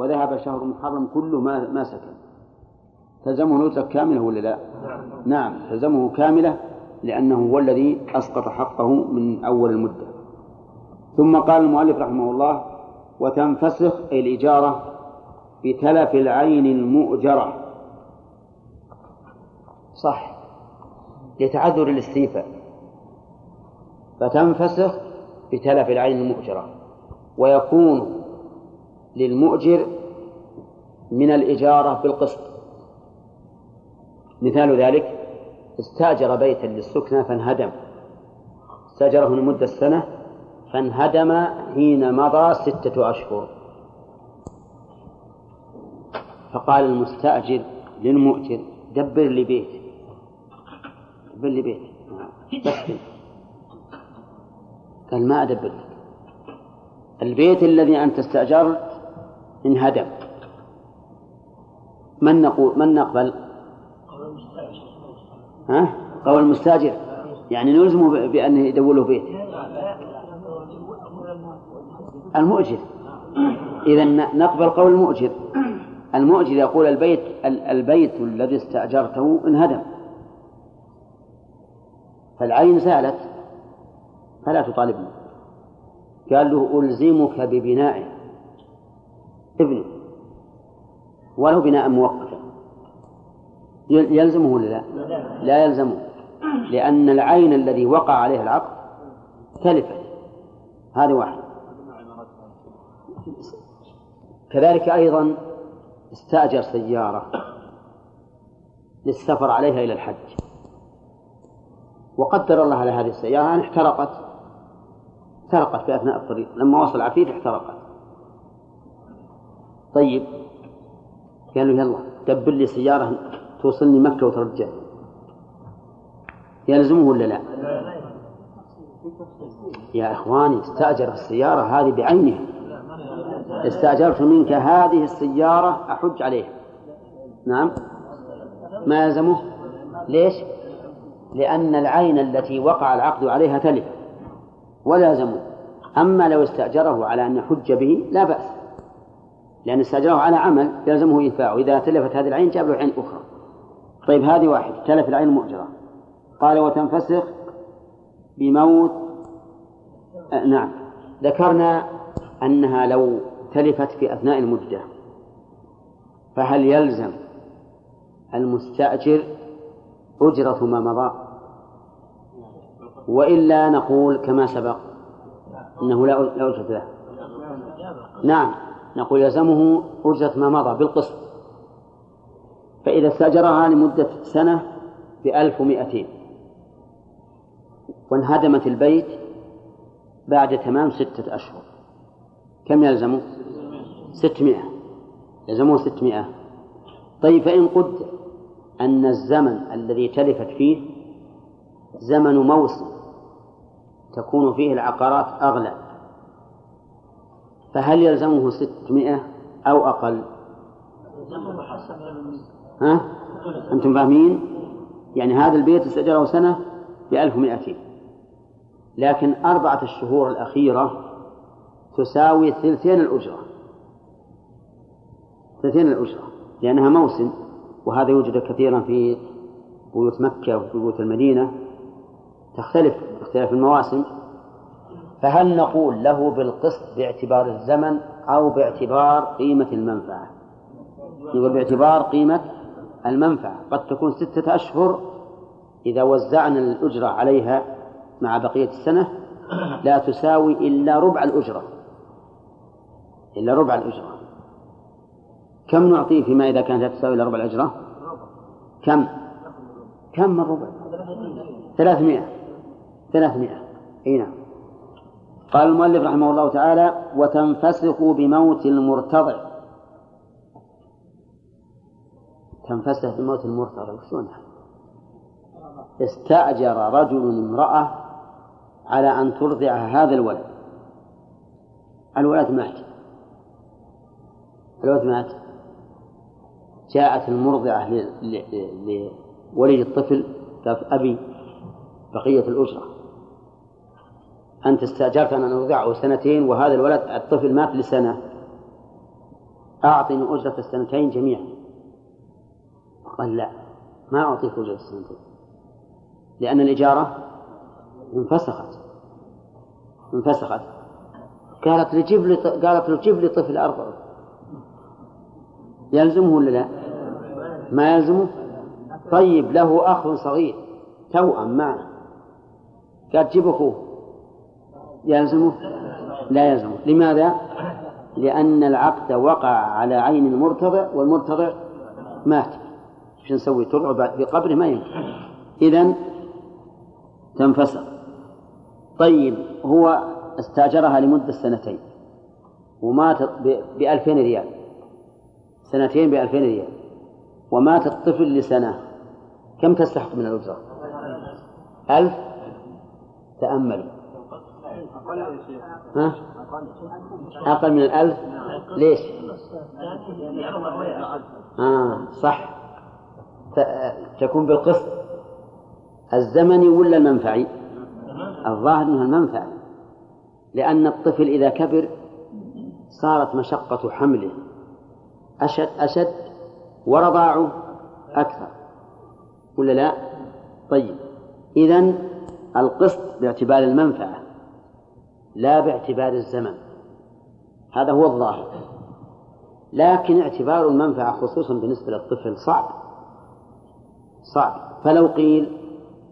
وذهب شهر محرم كله ما ما سكن. تلزمه نزلة كاملة ولا لا؟ نعم تلزمه كاملة لأنه هو الذي أسقط حقه من أول المدة. ثم قال المؤلف رحمه الله وتنفسخ الإجارة بتلف العين المؤجرة. صح. لتعذر الاستيفاء. فتنفسخ بتلف العين المؤجرة. ويكون للمؤجر من الإجارة بالقسط. مثال ذلك استأجر بيتا للسكنى فانهدم. استأجره لمدة سنة فانهدم حين مضى ستة أشهر. فقال المستأجر للمؤجر دبر لي بيت دبر لي بيت قال ما أدبر لك. البيت الذي أنت استأجرت انهدم. من نقول من نقبل؟ ها؟ قول المستاجر. يعني نلزمه بأن يدور له بيت المؤجر. إذا نقبل قول المؤجر. المؤجر يقول البيت البيت الذي استأجرته انهدم. فالعين زالت فلا تطالبني. قال له ألزمك ببنائه. ابنه ولو بناء مؤقتا يلزمه ولا لا؟ لا يلزمه لأن العين الذي وقع عليه العقد تلفت هذه واحدة كذلك أيضا استأجر سيارة للسفر عليها إلى الحج. وقدر الله على هذه السيارة أن احترقت. احترقت في أثناء الطريق. لما وصل عفيف احترقت. طيب. قال له يلا دبر لي سيارة توصلني مكة وترجع. يلزمه ولا لا؟ يا إخواني استأجر السيارة هذه بعينها. استأجرت منك هذه السيارة أحج عليها. نعم. ما يلزمه؟ ليش؟ لأن العين التي وقع العقد عليها تلف. ولا أما لو استأجره على أن يحج به لا بأس. لأن استأجره على عمل يلزمه إيفاءه. إذا تلفت هذه العين جاب له عين أخرى. طيب هذه واحد تلف العين المؤجرة قال وتنفسخ بموت. آه نعم. ذكرنا أنها لو تلفت في أثناء المدة فهل يلزم المستأجر أجرة ما مضى؟ وإلا نقول كما سبق أنه لا أجرة له. نعم. نقول يلزمه أجرة ما مضى بالقسط. فإذا استأجرها لمدة سنة بألف ومائتين وانهدمت البيت بعد تمام ستة أشهر. كم يلزمه؟ ستمائة. يلزمه ستمائة. طيب فإن قدر أن الزمن الذي تلفت فيه زمن موسم تكون فيه العقارات أغلى. فهل يلزمه ستمائة أو أقل؟ ها؟ أنتم فاهمين؟ يعني هذا البيت استأجره سنة بألف ومائتين. لكن أربعة الشهور الأخيرة تساوي ثلثين الأجرة. ثلثين الأجرة لأنها موسم وهذا يوجد كثيرا في بيوت مكة وفي بيوت المدينة. تختلف باختلاف المواسم. فهل نقول له بالقسط باعتبار الزمن أو باعتبار قيمة المنفعة؟ نقول باعتبار قيمة المنفعة. قد تكون ستة أشهر إذا وزعنا الأجرة عليها مع بقية السنة لا تساوي إلا ربع الأجرة. إلا ربع الأجرة. كم نعطيه فيما إذا كانت لا تساوي إلا ربع الأجرة؟ كم؟ كم من ربع؟ ثلاثمائة. ثلاثمائة. أي نعم. قال المؤلف رحمه الله تعالى وتنفسخ بموت المرتضع. تنفسخ بموت المرتضع شلون؟ استأجر رجل امرأة على أن ترضع هذا الولد. الولد مات. الولد مات. جاءت المرضعة لولي الطفل قالت أبي بقية الأجرة أنت استأجرت أن أرضعه سنتين وهذا الولد الطفل مات لسنة. أعطني أجرة السنتين جميعا. قال لا ما أعطيك أجرة السنتين لأن الإجارة انفسخت. انفسخت. قالت له جيب لي قالت له جيب لي طفل أرضع يلزمه ولا لا؟ ما يلزمه؟ طيب له أخ صغير. توأم معه. قال جيب أخوه. يلزمه؟ لا يلزمه لماذا؟ لأن العقد وقع على عين المرتضع والمرتضع مات. شو نسوي ترعى في قبره ما ينفع. إذا تنفسخ طيب هو استأجرها لمدة سنتين. ومات بألفين ريال. سنتين بألفين ريال. ومات الطفل لسنة. كم تستحق من الأجرة؟ ألف؟ تأملوا أقل من الألف؟ ليش؟ آه صح. تكون بالقسط. الزمني ولا المنفعي؟ الظاهر أنها المنفعي. لأن الطفل إذا كبر صارت مشقة حمله. أشد أشد ورضاعه أكثر. ولا لا؟ طيب. إذا القسط باعتبار المنفعة. لا باعتبار الزمن. هذا هو الظاهر. لكن اعتبار المنفعة خصوصا بالنسبة للطفل صعب. صعب. فلو قيل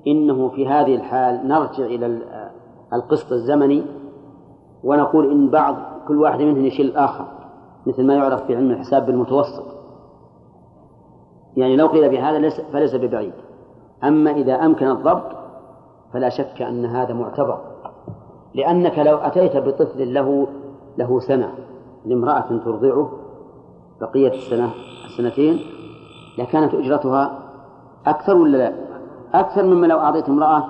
إنه في هذه الحال نرجع إلى القسط الزمني ونقول إن بعض كل واحد منهم يشيل الآخر مثل ما يعرف في علم الحساب بالمتوسط. يعني لو قيل بهذا فليس ببعيد. أما إذا أمكن الضبط فلا شك أن هذا معتبر. لأنك لو أتيت بطفل له له سنة لامرأة ترضعه بقية السنة السنتين لكانت أجرتها أكثر ولا لا؟ أكثر مما لو أعطيت امرأة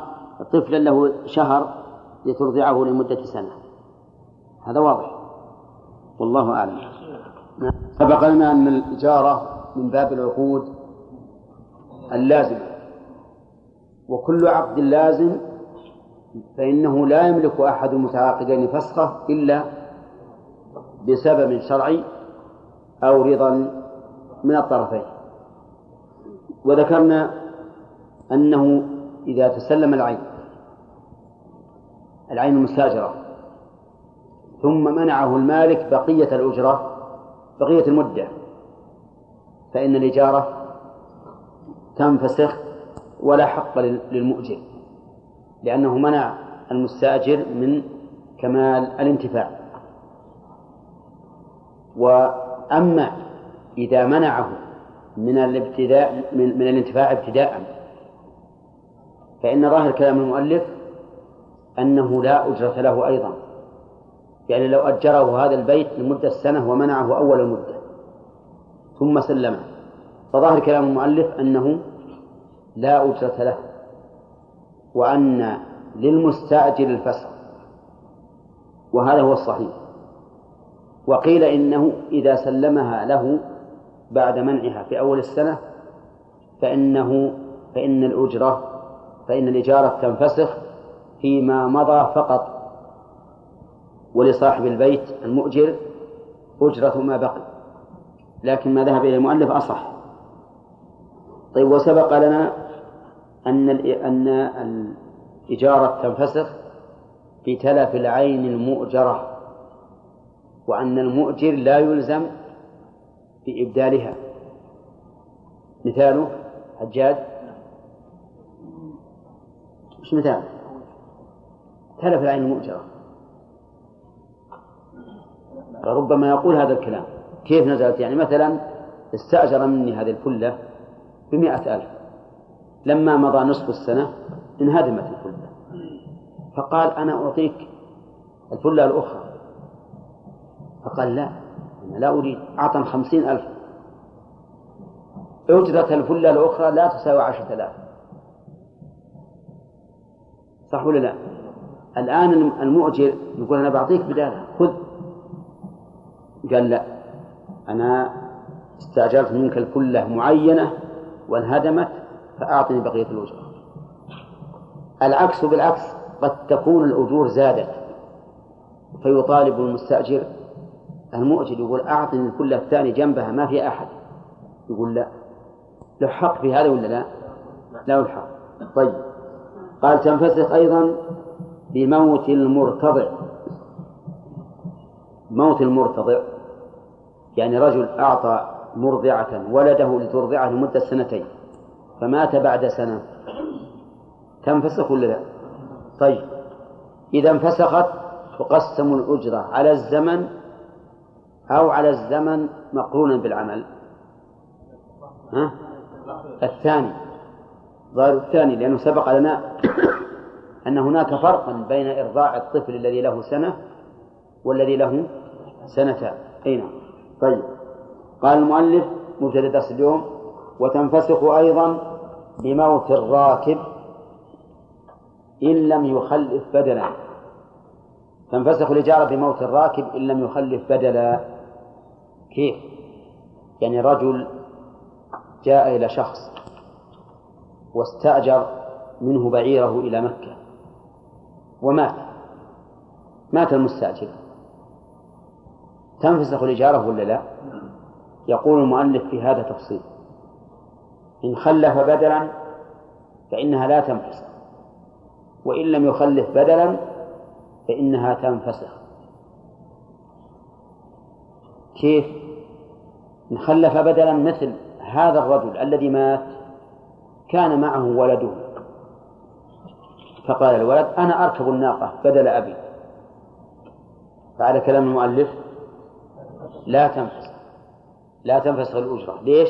طفلا له شهر لترضعه لمدة سنة. هذا واضح. والله أعلم. سبق لنا أن الإجارة من باب العقود اللازمة وكل عقد لازم فإنه لا يملك أحد المتعاقدين فسخة إلا بسبب شرعي أو رضا من الطرفين. وذكرنا أنه إذا تسلم العين العين المستاجرة ثم منعه المالك بقية الأجرة بقية المدة فإن الإجارة تنفسخ ولا حق للمؤجر. لأنه منع المستأجر من كمال الانتفاع. وأما إذا منعه من الابتداء من, من الانتفاع ابتداء فإن ظاهر كلام المؤلف أنه لا أجرة له أيضا. يعني لو أجره هذا البيت لمدة سنة ومنعه أول المدة ثم سلمه فظاهر كلام المؤلف أنه لا أجرة له. وأن للمستأجر الفسخ. وهذا هو الصحيح. وقيل إنه إذا سلمها له بعد منعها في أول السنة فإنه فإن الأجرة فإن الإجارة تنفسخ فيما مضى فقط. ولصاحب البيت المؤجر أجرة ما بقي. لكن ما ذهب إليه المؤلف أصح. طيب وسبق لنا أن أن الإجارة تنفسخ في تلف العين المؤجرة وأن المؤجر لا يلزم بإبدالها. مثاله حجاج؟ مش مثال تلف العين المؤجرة. فربما يقول هذا الكلام. كيف نزلت؟ يعني مثلا استأجر مني هذه الفلة بمئة ألف. لما مضى نصف السنة انهدمت الفلة. فقال أنا أعطيك الفلة الأخرى. فقال لا أنا لا أريد أعطى خمسين ألف. أجرة الفلة الأخرى لا تساوي عشرة آلاف. صح ولا لا؟ الآن المؤجر يقول أنا بعطيك بدالها خذ. قال لا. أنا استأجرت منك الفلة معينة وانهدمت فأعطني بقية الأجرة العكس بالعكس قد تكون الأجور زادت. فيطالب المستأجر المؤجر يقول أعطني الكلة الثاني جنبها ما في أحد. يقول لا. له حق في هذا ولا لا؟ له الحق طيب. قال تنفسخ أيضا بموت المرتضع. موت المرتضع يعني رجل أعطى مرضعة ولده لترضعه لمدة سنتين. فمات بعد سنة. تنفسخ ولا لا؟ طيب. إذا انفسخت تقسم الأجرة على الزمن أو على الزمن مقرونا بالعمل. ها؟ الثاني. ظاهر الثاني لأنه سبق لنا أن هناك فرقا بين إرضاع الطفل الذي له سنة والذي له سنتان. أي نعم. طيب. قال المؤلف مبتدأ درس اليوم. وتنفسخ أيضا بموت الراكب إن لم يخلف بدلا. تنفسخ الإجارة بموت الراكب إن لم يخلف بدلا. كيف؟ يعني رجل جاء إلى شخص واستأجر منه بعيره إلى مكة ومات. مات المستأجر. تنفسخ الإجارة ولا لا؟ يقول المؤلف في هذا تفصيل. إن خلف بدلا فإنها لا تنفسخ. وإن لم يخلف بدلا فإنها تنفسخ. كيف؟ إن خلف بدلا مثل هذا الرجل الذي مات كان معه ولده. فقال الولد أنا أركب الناقة بدل أبي. فعلى كلام المؤلف لا تنفسخ. لا تنفسخ الأجرة. ليش؟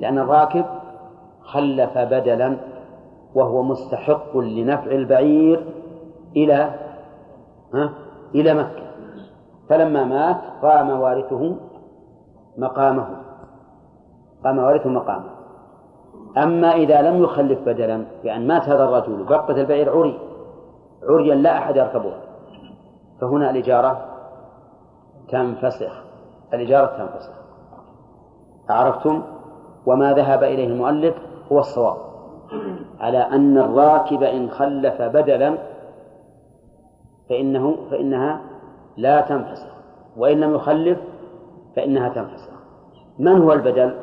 لأن الراكب خلف بدلا وهو مستحق لنفع البعير إلى ها؟ إلى مكة. فلما مات قام وارثه مقامه. قام وارثه مقامه. أما إذا لم يخلف بدلا بأن مات هذا الرجل وبقت البعير عري عريا لا أحد يركبه. فهنا الإجارة تنفسخ. الإجارة تنفسخ. عرفتم؟ وما ذهب إليه المؤلف؟ هو الصواب. على أن الراكب إن خلف بدلا فإنه فإنها لا تنفسخ. وإن لم يخلف فإنها تنفسخ. من هو البدل؟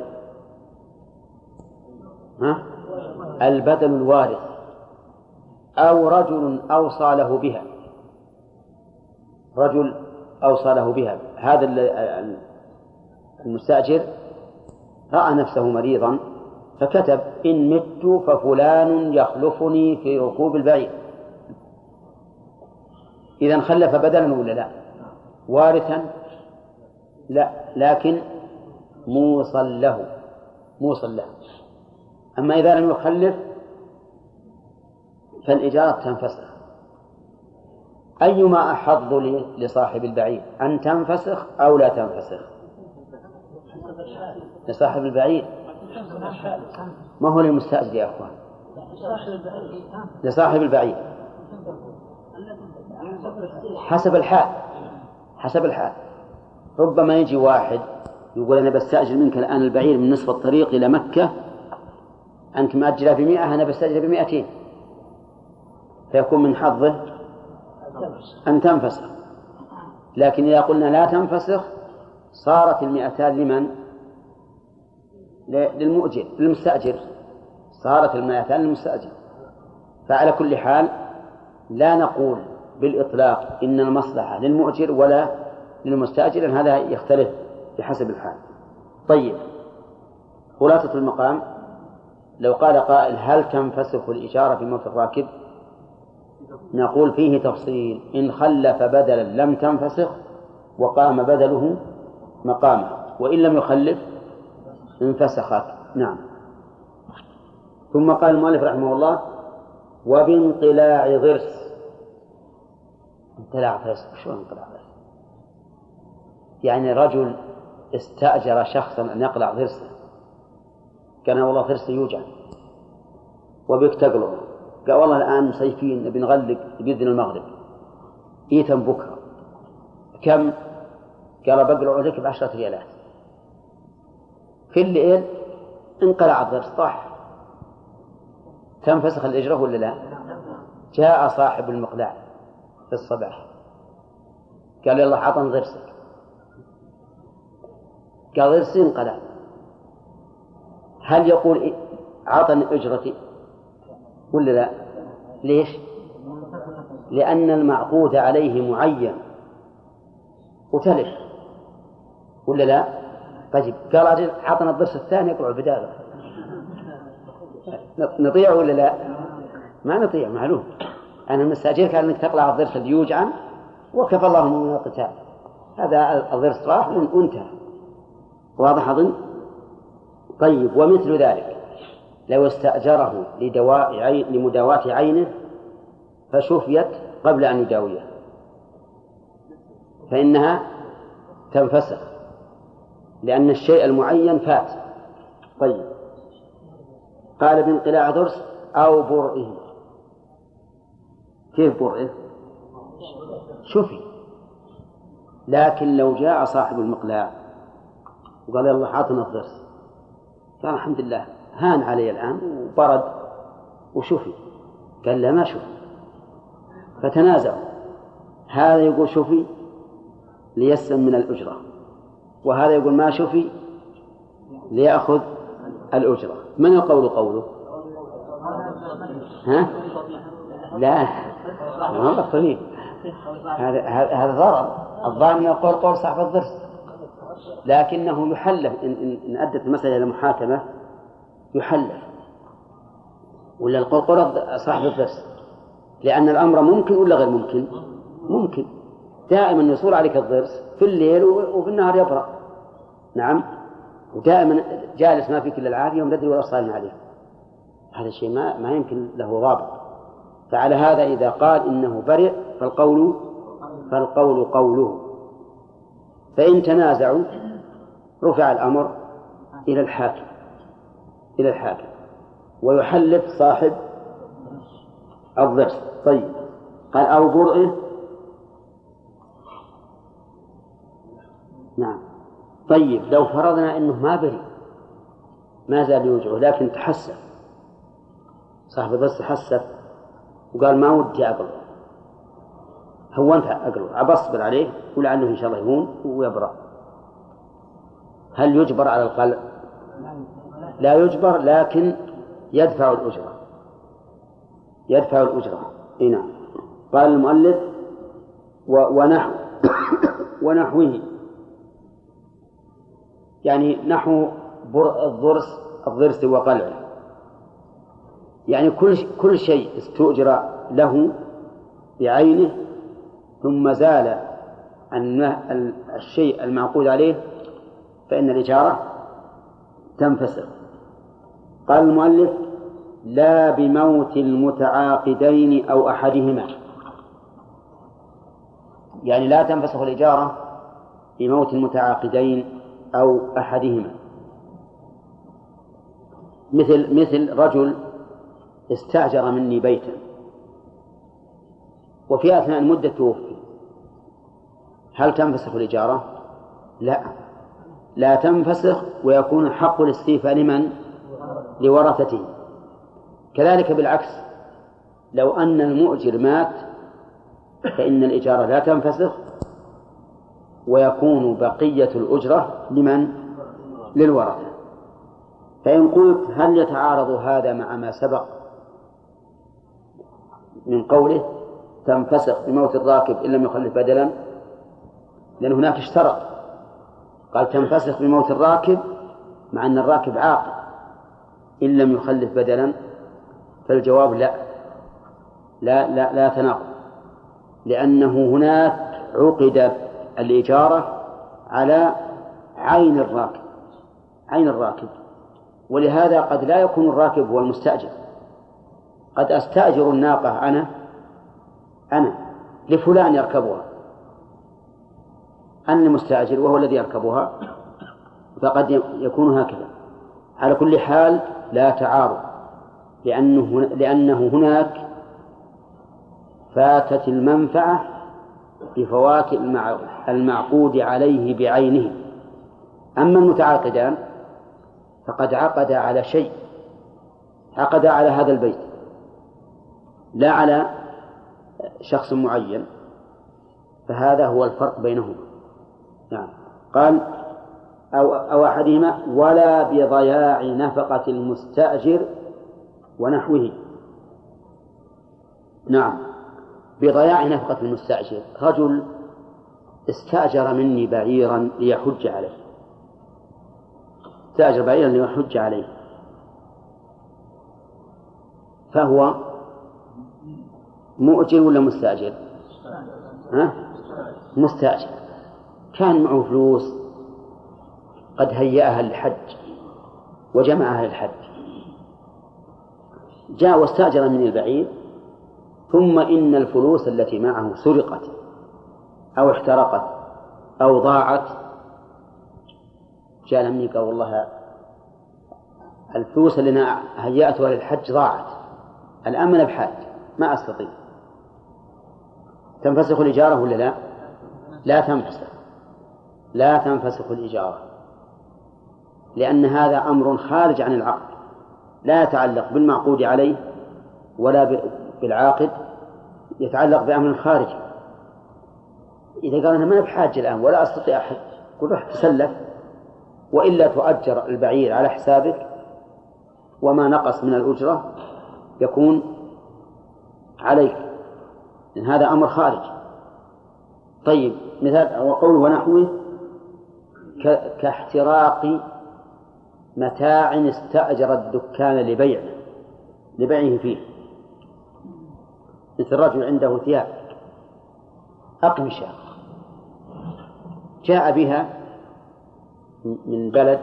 ها؟ البدل الوارث. أو رجل أوصى له بها. رجل أوصى له بها. هذا المستأجر رأى نفسه مريضا فكتب إن مت ففلان يخلفني في ركوب البعير. إذا خلف بدلا ولا لا؟ وارثا؟ لا لكن موصل له موصل له. أما إذا لم يخلف فالإجارة تنفسخ. أيما أحظ لصاحب البعير أن تنفسخ أو لا تنفسخ؟ لصاحب البعير. ما هو للمستأجر يا أخوان؟ لصاحب البعير. حسب الحال. حسب الحال. ربما يجي واحد يقول أنا بستأجر منك الآن البعير من نصف الطريق إلى مكة. أنت مأجلة بمئة أنا بستأجر بمئتين. فيكون من حظه أن تنفسخ. لكن إذا قلنا لا تنفسخ صارت المئتان لمن؟ للمؤجر للمستأجر. صارت المئتان للمستأجر. فعلى كل حال لا نقول بالإطلاق إن المصلحة للمؤجر ولا للمستأجر هذا يختلف بحسب الحال. طيب خلاصة المقام. لو قال قائل هل تنفسخ الإشارة في موت الراكب نقول فيه تفصيل. إن خلف بدلا لم تنفسخ وقام بدله مقامه وإن لم يخلف انفسخت. نعم. ثم قال المؤلف رحمه الله وبانقلاع ضرس. انقلاع ضرس. شلون انقلاع ضرس؟ يعني رجل استأجر شخصا أن يقلع ضرسه. كان والله ضرسه يوجع. تقلعه قال والله الآن مصيفين نبي نغلق بإذن المغرب. إيتم بكرة. كم؟ قال بقلع لك بعشرة ريالات. في الليل انقلع الضرس طاح تنفسخ الإجرة ولا لا؟ جاء صاحب المقلاع في الصباح قال يلا عطن ضرسك قال ضرس انقلع هل يقول أعطني أجرتي ولا لا؟ ليش؟ لأن المعقود عليه معين وتلف ولا لا؟ طيب قال أجل أعطنا الضرس الثاني يقرأ بداله نطيع ولا لا؟ ما نطيع معلوم. أنا مستأجرك على أنك تقلع الضرس اللي يوجعا وكفى الله من القتال. هذا الضرس راح وانتهى. واضح أظن؟ طيب ومثل ذلك. لو استأجره لدواء عين لمداواة عينه فشفيت قبل أن يداويها فإنها تنفسخ. لأن الشيء المعين فات. طيب. قال بانقلاع ضرس أو برئه. كيف برئه؟ شفي. لكن لو جاء صاحب المقلاع وقال يلا حاطنا الضرس قال الحمد لله. هان علي الآن وبرد وشفي. قال لا ما شفي. فتنازعوا. هذا يقول شفي ليسلم من الأجرة. وهذا يقول ما شفي ليأخذ الأجرة. من القول قوله؟ ها؟ لا. هو طيب هذا هذا ضرر. الظالم يقول قول صاحب الضرس. لكنه يحلف. إن, إن أدت المسألة إلى محاكمة يحلف. ولا القرقرة صاحب الضرس. لأن الأمر ممكن ولا غير ممكن؟ ممكن. دائما يصور عليك الضرس. في الليل وفي النهار يبرأ. نعم. ودائما جالس ما فيك إلا العافية وما ولا صالم عليه. هذا الشيء ما ما يمكن له ضابط. فعلى هذا إذا قال إنه برئ فالقول فالقول قوله. فإن تنازعوا رفع الأمر إلى الحاكم. إلى الحاكم. ويحلف صاحب الضرس طيب. قال أو برئه نعم. طيب لو فرضنا أنه ما بري ما زال يوجعه لكن تحسف صاحب الضرس تحسف وقال ما ودي أقلب هونت أقلب أبصبر عليه ولعله إن شاء الله يهون ويبرأ. هل يجبر على القلب؟ لا يجبر لكن يدفع الأجرة. يدفع الأجرة. إي نعم. قال المؤلف ونحو ونحوه. يعني نحو الضرس الضرس وقلعه. يعني كل كل شيء استؤجر له بعينه ثم زال الشيء المعقود عليه فإن الإجارة تنفسخ قال المؤلف لا بموت المتعاقدين أو أحدهما. يعني لا تنفسخ الإجارة بموت المتعاقدين أو أحدهما. مثل مثل رجل استأجر مني بيتا. وفي أثناء المدة توفي. هل تنفسخ الإجارة؟ لا. لا تنفسخ ويكون حق الاستيفاء لمن؟ لورثته. كذلك بالعكس لو أن المؤجر مات فإن الإجارة لا تنفسخ ويكون بقية الأجرة لمن؟ للورثة. فإن قلت هل يتعارض هذا مع ما سبق من قوله تنفسخ بموت الراكب إن لم يخلف بدلا؟ لأن هناك اشترط. قال تنفسخ بموت الراكب مع أن الراكب عاقل. إن لم يخلف بدلا؟ فالجواب لا. لا لا, لا تناقض. لأنه هناك عقد الإجارة على عين الراكب عين الراكب. ولهذا قد لا يكون الراكب هو المستأجر. قد أستأجر الناقة أنا أنا لفلان يركبها. أنا المستأجر وهو الذي يركبها فقد يكون هكذا. على كل حال لا تعارض لأنه لأنه هناك فاتت المنفعة بفوات المعقود عليه بعينه. أما المتعاقدان فقد عقد على شيء عقد على هذا البيت. لا على شخص معين فهذا هو الفرق بينهما. نعم. قال أو أو أحدهما ولا بضياع نفقة المستأجر ونحوه. نعم. بضياع نفقة المستأجر. رجل استأجر مني بعيرا ليحج عليه. استأجر بعيرا ليحج عليه. فهو مؤجر ولا مستأجر؟ ها؟ مستأجر. كان معه فلوس قد هيأها للحج وجمعها للحج. جاء واستأجر من البعير ثم إن الفلوس التي معه سرقت أو احترقت أو ضاعت. جاء لمني قال والله الفلوس اللي أنا هيأتها للحج ضاعت. الآن من بحاج ما أستطيع. تنفسخ الإجارة ولا لا؟ لا تنفسخ. لا تنفسخ الإجارة. لأن هذا أمر خارج عن العقد لا يتعلق بالمعقود عليه ولا بالعاقد. يتعلق بأمر خارجي إذا قال أنا ما بحاجة الآن ولا أستطيع أحد. قل روح تسلف وإلا تؤجر البعير على حسابك وما نقص من الأجرة يكون عليك. لأن هذا أمر خارج. طيب مثال وقوله ونحوه كاحتراق متاع استأجر الدكان لبيعه. لبيعه فيه. مثل رجل عنده ثياب. أقمشة جاء بها من بلد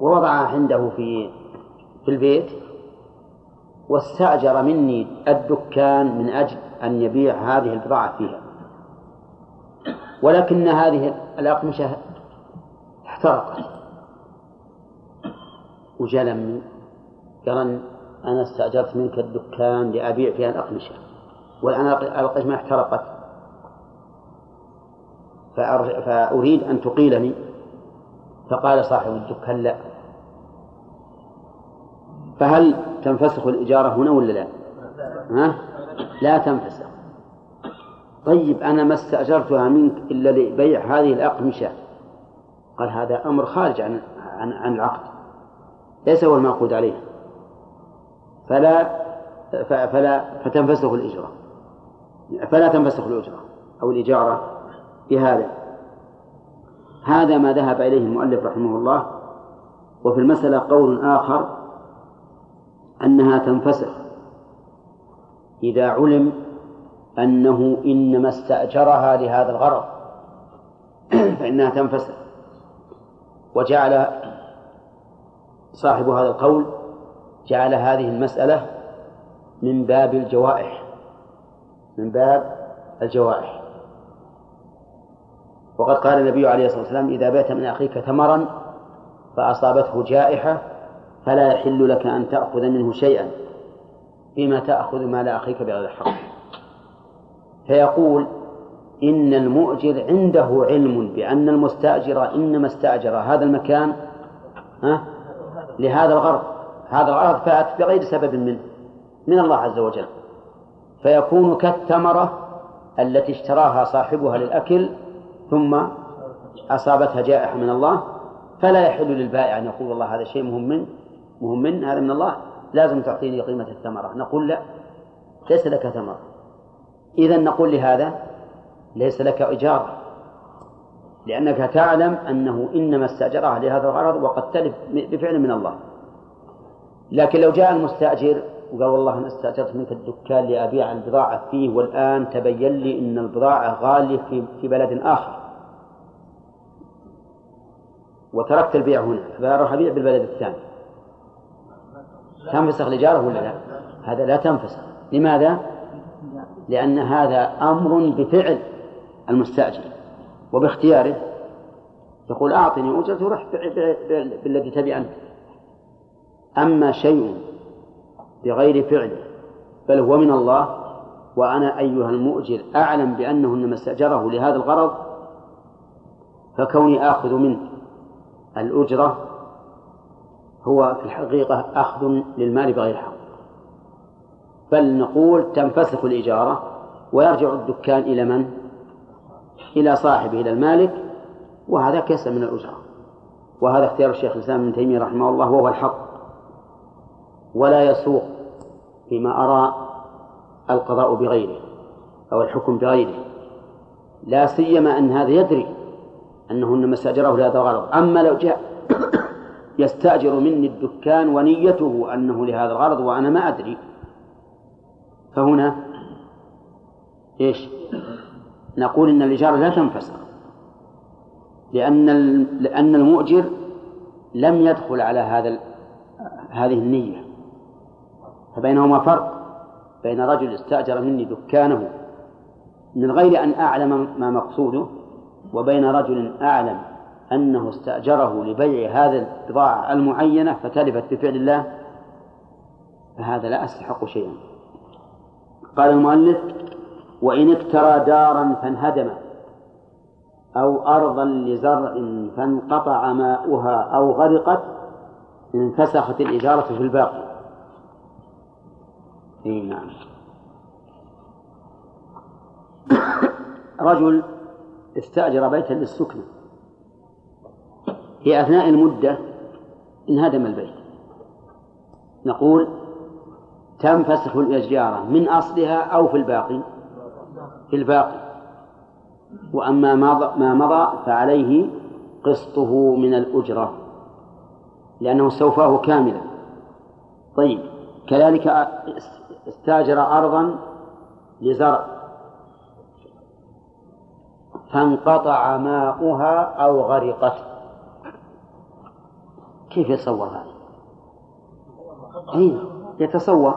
ووضعها عنده في في البيت واستأجر مني الدكان من أجل أن يبيع هذه البضاعة فيها. ولكن هذه الأقمشة احترقت. وجاء لمي قال أنا استأجرت منك الدكان لأبيع فيها الأقمشة والآن الأقمشة احترقت. فأريد أن تقيلني. فقال صاحب الدكان لا. فهل تنفسخ الإجارة هنا ولا لا؟ ها؟ لا تنفسخ. طيب أنا ما استأجرتها منك إلا لبيع هذه الأقمشة. قال هذا أمر خارج عن عن, عن العقد. ليس هو المعقود عليه فلا فلا فتنفسخ الإجرة. فلا تنفسخ الأجرة أو الإجارة بهذا. هذا ما ذهب إليه المؤلف رحمه الله وفي المسألة قول آخر أنها تنفسخ. إذا علم أنه إنما استأجرها لهذا الغرض فإنها تنفسخ. وجعل صاحب هذا القول جعل هذه المسألة من باب الجوائح من باب الجوائح. وقد قال النبي عليه الصلاة والسلام إذا بات من أخيك ثمرا فأصابته جائحة فلا يحل لك أن تأخذ منه شيئا فيما تأخذ مال أخيك بغير حق. فيقول إن المؤجر عنده علم بأن المستأجر إنما استأجر هذا المكان ها لهذا الغرض. هذا الغرض فأت بغير سبب منه من الله عز وجل. فيكون كالثمرة التي اشتراها صاحبها للأكل ثم أصابتها جائحة من الله فلا يحل للبائع أن يقول والله هذا شيء مهم من مهم من هذا من الله. لازم تعطيني قيمة الثمرة. نقول لا ليس لك ثمرة. إذا نقول لهذا ليس لك إجارة لأنك تعلم أنه إنما استأجرها لهذا الغرض وقد تلف بفعل من الله. لكن لو جاء المستأجر وقال والله أنا استأجرت منك الدكان لأبيع البضاعة فيه والآن تبين لي أن البضاعة غالية في في بلد آخر. وتركت البيع هنا. فأروح أبيع بالبلد الثاني. تنفسخ الإجارة ولا لا؟ هذا لا تنفسخ. لماذا؟ لأن هذا أمر بفعل المستأجر. وباختياره يقول أعطني أجرتي وروح بالذي تبي أنت. أما شيء بغير فعل بل هو من الله وأنا أيها المؤجر أعلم بأنه إنما استأجره لهذا الغرض فكوني آخذ منه. الأجرة هو في الحقيقة أخذ للمال بغير حق. بل نقول تنفسخ الإجارة ويرجع الدكان إلى من؟ إلى صاحبه إلى المالك وهذا كسر من الأجرة. وهذا اختيار الشيخ الإسلام ابن تيمية رحمه الله وهو الحق. ولا يسوق فيما أرى القضاء بغيره أو الحكم بغيره. لا سيما أن هذا يدري أنه إنما استأجره لهذا الغرض. أما لو جاء يستأجر مني الدكان ونيته أنه لهذا الغرض وأنا ما أدري فهنا إيش؟ نقول إن الإجارة لا تنفسخ لأن لأن المؤجر لم يدخل على هذا هذه النية. فبينهما فرق. بين رجل استأجر مني دكانه من غير أن أعلم ما مقصوده وبين رجل أعلم أنه استأجره لبيع هذه البضاعة المعينة فتلفت بفعل الله فهذا لا أستحق شيئا. قال المؤلف وإن اكترى دارا فانهدمت أو أرضا لزرع فانقطع ماؤها أو غرقت انفسخت الإجارة في الباقي. أي نعم. رجل استأجر بيتا للسكنة. في أثناء المدة انهدم البيت. نقول تنفسخ الإجارة من أصلها أو في الباقي. في الباقي. وأما ما مضى فعليه قسطه من الأجرة. لأنه استوفاه كاملا. طيب كذلك استاجر أرضا لزرع. فانقطع ماؤها أو غرقت. كيف يتصور هذا؟ أي يتصور.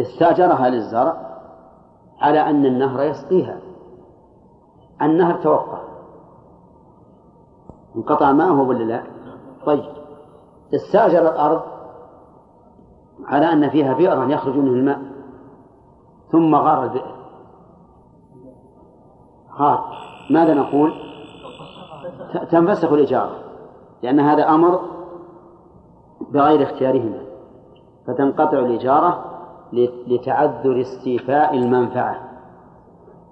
استاجرها للزرع على أن النهر يسقيها. النهر توقف انقطع ماؤه ولا لا؟ طيب. استاجر الأرض على أن فيها بئرا يخرج منه الماء. ثم غار البئر غار. ماذا نقول؟ تنفسخ الإجارة لأن هذا أمر بغير اختيارهما. فتنقطع الإجارة لتعذر استيفاء المنفعة.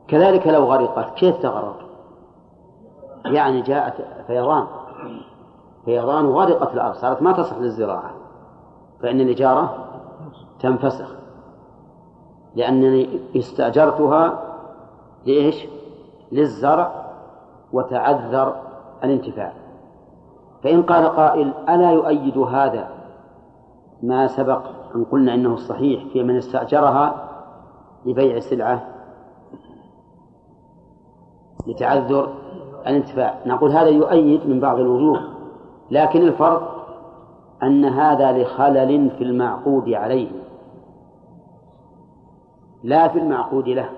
كذلك لو غرقت كيف تغرق؟ يعني جاءت فيضان. فيضان وغرقت الأرض صارت ما تصح للزراعة. فإن الإجارة تنفسخ. لأنني استأجرتها لإيش؟ للزرع وتعذر الانتفاع. فإن قال قائل ألا يؤيد هذا ما سبق أن قلنا إنه الصحيح في من استأجرها لبيع سلعة لتعذر الانتفاع. نقول هذا يؤيد من بعض الوجوه لكن الفرق أن هذا لخلل في المعقود عليه لا في المعقود له.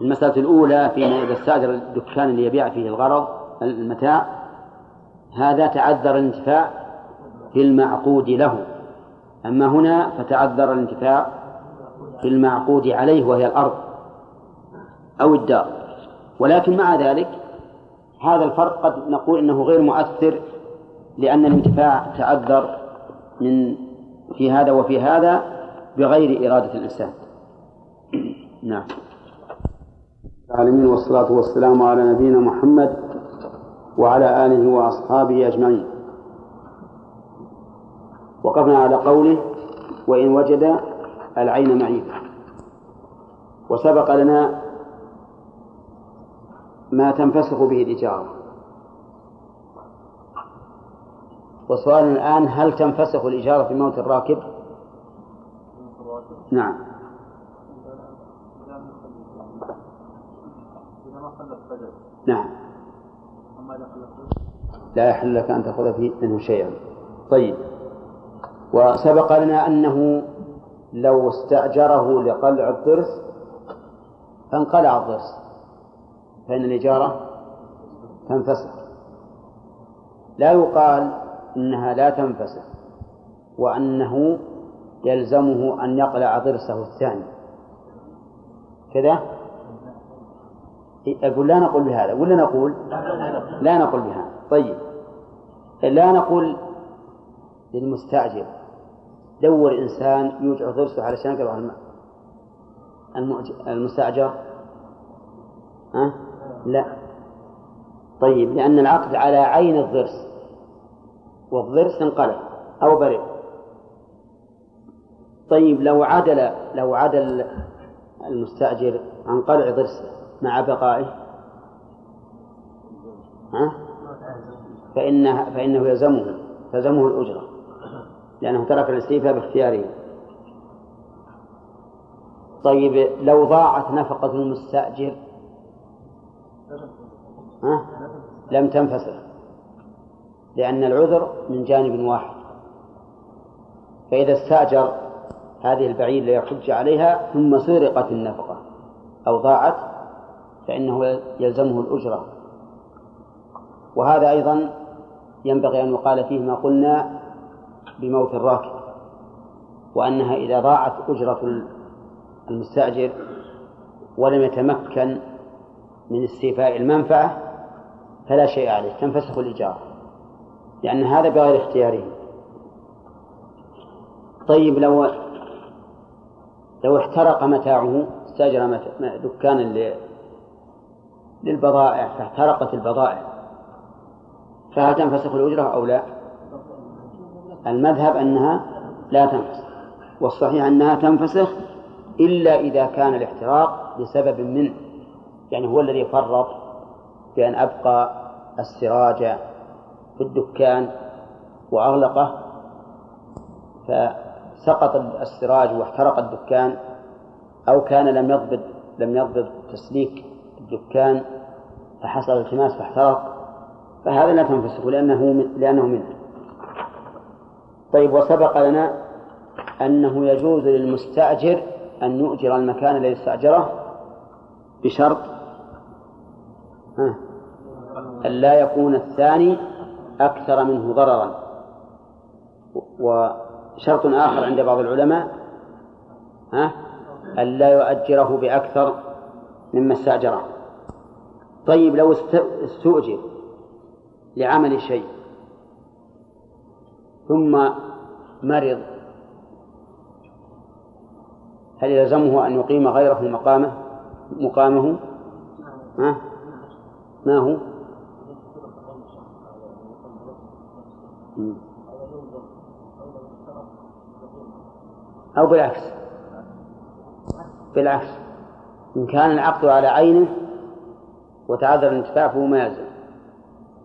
المسألة الأولى فيما إذا استأجر الدكان اللي يبيع فيه الغرض المتاع هذا تعذر الانتفاع في المعقود له. أما هنا فتعذر الانتفاع في المعقود عليه وهي الأرض أو الدار. ولكن مع ذلك هذا الفرق قد نقول إنه غير مؤثر لأن الانتفاع تعذر من في هذا وفي هذا بغير إرادة الإنسان. نعم. العالمين والصلاة والسلام على نبينا محمد وعلى آله وأصحابه أجمعين. وقفنا على قوله وإن وجد العين معيبة وسبق لنا ما تنفسخ به الإجارة وسؤالنا الآن هل تنفسخ الإجارة في موت الراكب؟ نعم. نعم. لا يحل لك أن تأخذ فيه منه شيئا. طيب. وسبق لنا أنه لو استأجره لقلع الضرس فانقلع الضرس. فإن الإجارة تنفسخ. لا يقال إنها لا تنفسخ وأنه يلزمه أن يقلع ضرسه الثاني. كذا؟ أقول لا نقول بهذا ولا نقول؟ لا نقول بهذا. طيب. لا نقول للمستأجر دور إنسان يوجع ضرسه علشان يقلع الماء. المستأجر؟ ها؟ لا. طيب لأن العقد على عين الضرس والضرس انقلب أو برئ طيب لو عدل لو عدل المستأجر عن قلع ضرسه مع بقائه ها؟ فإنه فإنه يلزمه تلزمه الأجرة لأنه ترك الاستيفاء باختياره طيب لو ضاعت نفقة المستأجر ها؟ لم تنفسخ لأن العذر من جانب واحد. فإذا استأجر هذه البعير ليحج عليها ثم سرقت النفقة أو ضاعت فإنه يلزمه الأجرة. وهذا أيضا ينبغي أن يقال فيه ما قلنا بموت الراكب وأنها إذا ضاعت أجرة المستأجر ولم يتمكن من استيفاء المنفعة فلا شيء عليه تنفسخ الإجارة لأن هذا بغير اختياره طيب لو لو احترق متاعه استأجر دكانا للبضائع فاحترقت البضائع فهل تنفسخ الأجرة أو لا؟ المذهب أنها لا تنفسخ والصحيح أنها تنفسخ إلا إذا كان الاحتراق بسبب منه يعني هو الذي فرط بأن أبقى السراج في الدكان وأغلقه فسقط السراج واحترق الدكان أو كان لم يضبط لم يضبط تسليك الدكان فحصل التماس فاحترق. فهذا لا تنفسخ لأنه من لأنه منه. طيب وسبق لنا أنه يجوز للمستأجر أن يؤجر المكان الذي استأجره بشرط أن لا يكون الثاني أكثر منه ضررا. وشرط آخر عند بعض العلماء ها أن لا يؤجره بأكثر مما استأجره. طيب لو استؤجر لعمل شيء ثم مرض هل يلزمه أن يقيم غيره مقامه مقامه؟ ها؟ ما هو؟ أو بالعكس. بالعكس. إن كان العقد على عينه وتعذر الانتفاع فهو ما يلزم.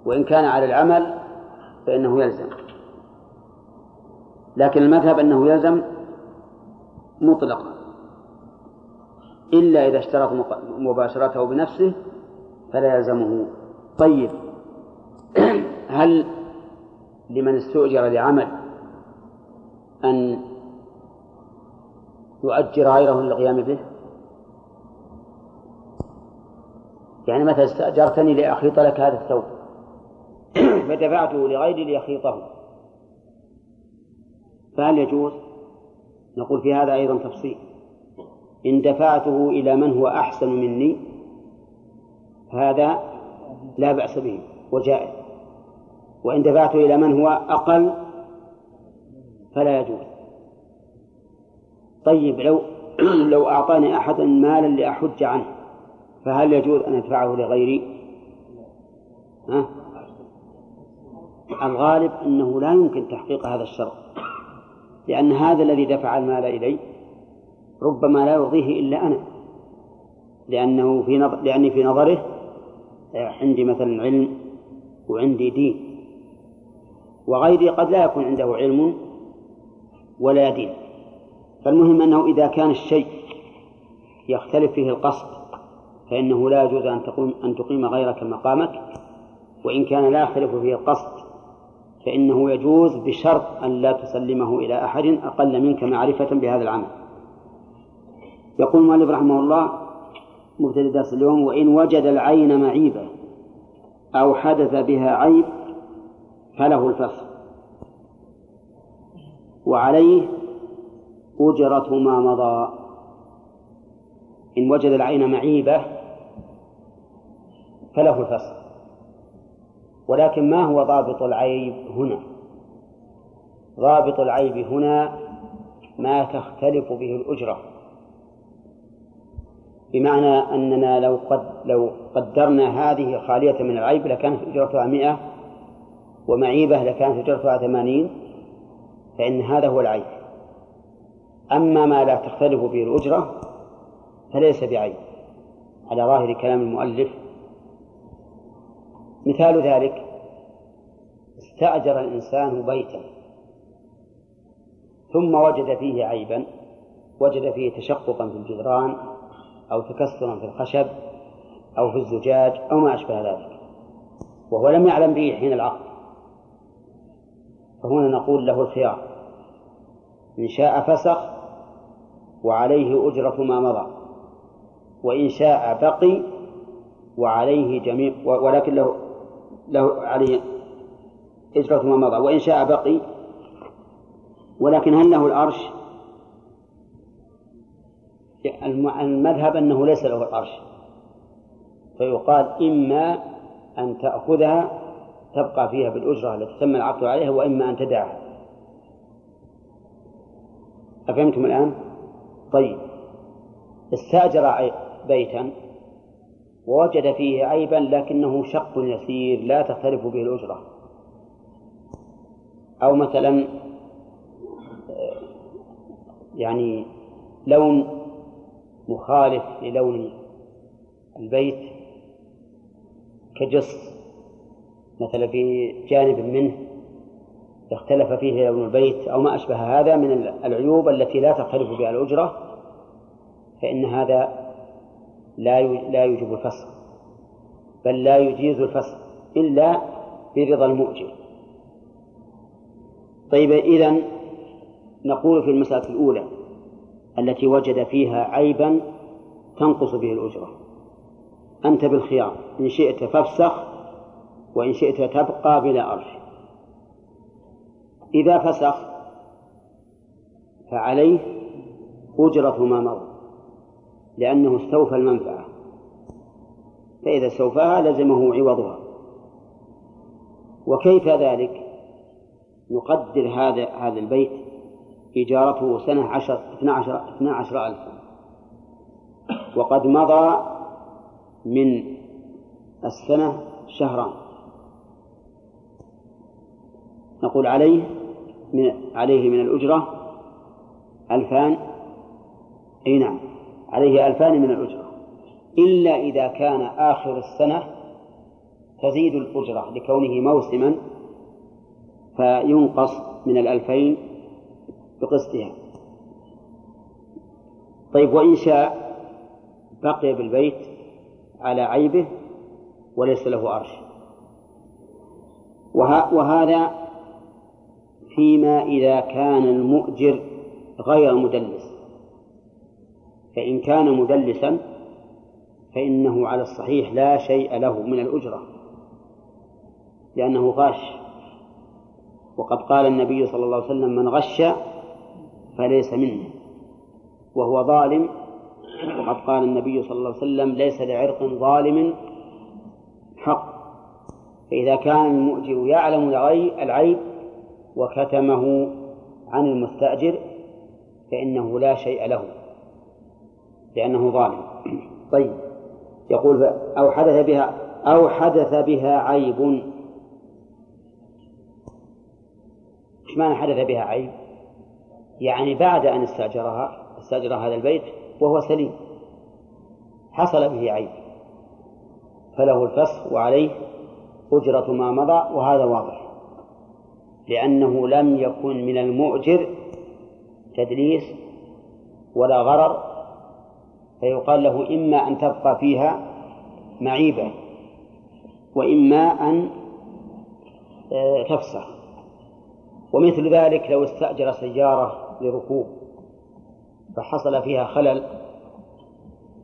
وإن كان على العمل فإنه يلزم. لكن المذهب أنه يلزم مطلقا. إلا إذا اشترط مباشرته بنفسه فلا يلزمه. طيب. هل لمن استؤجر لعمل أن يؤجر غيره للقيام به؟ يعني مثلا استأجرتني لأخيط لك هذا الثوب فدفعته لغيري ليخيطه فهل يجوز؟ نقول في هذا أيضا تفصيل. إن دفعته إلى من هو أحسن مني هذا لا بأس به وجائز. وإن دفعته إلى من هو أقل فلا يجوز طيب لو لو أعطاني أحد مالا لأحج عنه فهل يجوز أن أدفعه لغيري؟ ها؟ الغالب أنه لا يمكن تحقيق هذا الشرط لأن هذا الذي دفع المال إلي ربما لا يرضيه إلا أنا لأنه في نظر لأني في نظره عندي مثلا علم وعندي دين وغيري قد لا يكون عنده علم ولا دين. فالمهم أنه إذا كان الشيء يختلف فيه القصد فإنه لا يجوز أن تقوم أن تقيم غيرك مقامك. وإن كان لا يختلف فيه القصد فإنه يجوز بشرط أن لا تسلمه إلى أحد أقل منك معرفة بهذا العمل. يقول المؤلف رحمه الله مبتدئ درس اليوم وإن وجد العين معيبة أو حدث بها عيب فله الفصل وعليه أجرة ما مضى. إن وجد العين معيبة فله الفصل ولكن ما هو ضابط العيب هنا؟ ضابط العيب هنا ما تختلف به الأجرة. بمعنى أننا لو قد لو قدرنا هذه خالية من العيب لكانت أجرتها مئة ومعيبة لكانت أجرتها ثمانين فإن هذا هو العيب. أما ما لا تختلف به الأجرة فليس بعيب. على ظاهر كلام المؤلف. مثال ذلك استأجر الإنسان بيتا ثم وجد فيه عيبا وجد فيه تشققا في الجدران أو تكسرا في الخشب أو في الزجاج أو ما أشبه ذلك. وهو لم يعلم به حين العقد. فهنا نقول له الخيار. إن شاء فسخ وعليه أجرة ما مضى. وإن شاء بقي وعليه جميع ولكن له له عليه إجرة ما مضى. وإن شاء بقي ولكن هل له العرش؟ المذهب أنه ليس له العرش. فيقال إما أن تأخذها تبقى فيها بالأجرة التي تم العقد عليها وإما أن تدعها أفهمتم الآن؟ طيب. استأجر بيتا ووجد فيه عيبا لكنه شق يسير لا تختلف به الأجرة. أو مثلا يعني لون مخالف للون البيت كجص. مثلا في جانب منه اختلف فيه لون البيت أو ما أشبه هذا من العيوب التي لا تختلف بها الأجرة فإن هذا لا لا يوجب الفسخ بل لا يجيز الفسخ إلا برضا المؤجر. طيب إذا نقول في المسألة الأولى التي وجد فيها عيبا تنقص به الأجرة. أنت بالخيار إن شئت فافسخ وإن شئت تبقى بلا أرش إذا فسخ فعليه أجرة ما مضى لأنه استوفى المنفعة. فإذا استوفاها لزمه عوضها. وكيف ذلك؟ نقدر هذا هذا البيت إيجارته سنة عشر اثنا عشر اثنا عشر ألفا. وقد مضى من السنة شهران. نقول عليه من عليه من الأجرة ألفان. أي نعم عليه ألفان من الأجرة. إلا إذا كان آخر السنة تزيد الأجرة لكونه موسما فينقص من الألفين بقسطها. طيب وإن شاء بقي بالبيت على عيبه وليس له عرش. وهذا فيما إذا كان المؤجر غير مدلس. فإن كان مدلسا فإنه على الصحيح لا شيء له من الأجرة لأنه غاش وقد قال النبي صلى الله عليه وسلم من غش فليس منه وهو ظالم. وقد قال النبي صلى الله عليه وسلم ليس لعرق ظالم حق. فإذا كان المؤجر يعلم العيب وكتمه عن المستأجر فإنه لا شيء له لأنه ظالم. طيب يقول أو حدث بها أو حدث بها عيب. إيش معنى حدث بها عيب؟ يعني بعد أن استأجرها استأجر هذا البيت وهو سليم حصل به عيب فله الفسخ وعليه أجرة ما مضى وهذا واضح. لأنه لم يكن من المؤجر تدليس ولا غرر فيقال له إما أن تبقى فيها معيبة وإما أن آه، تفسخ. ومثل ذلك لو استأجر سيارة لركوب فحصل فيها خلل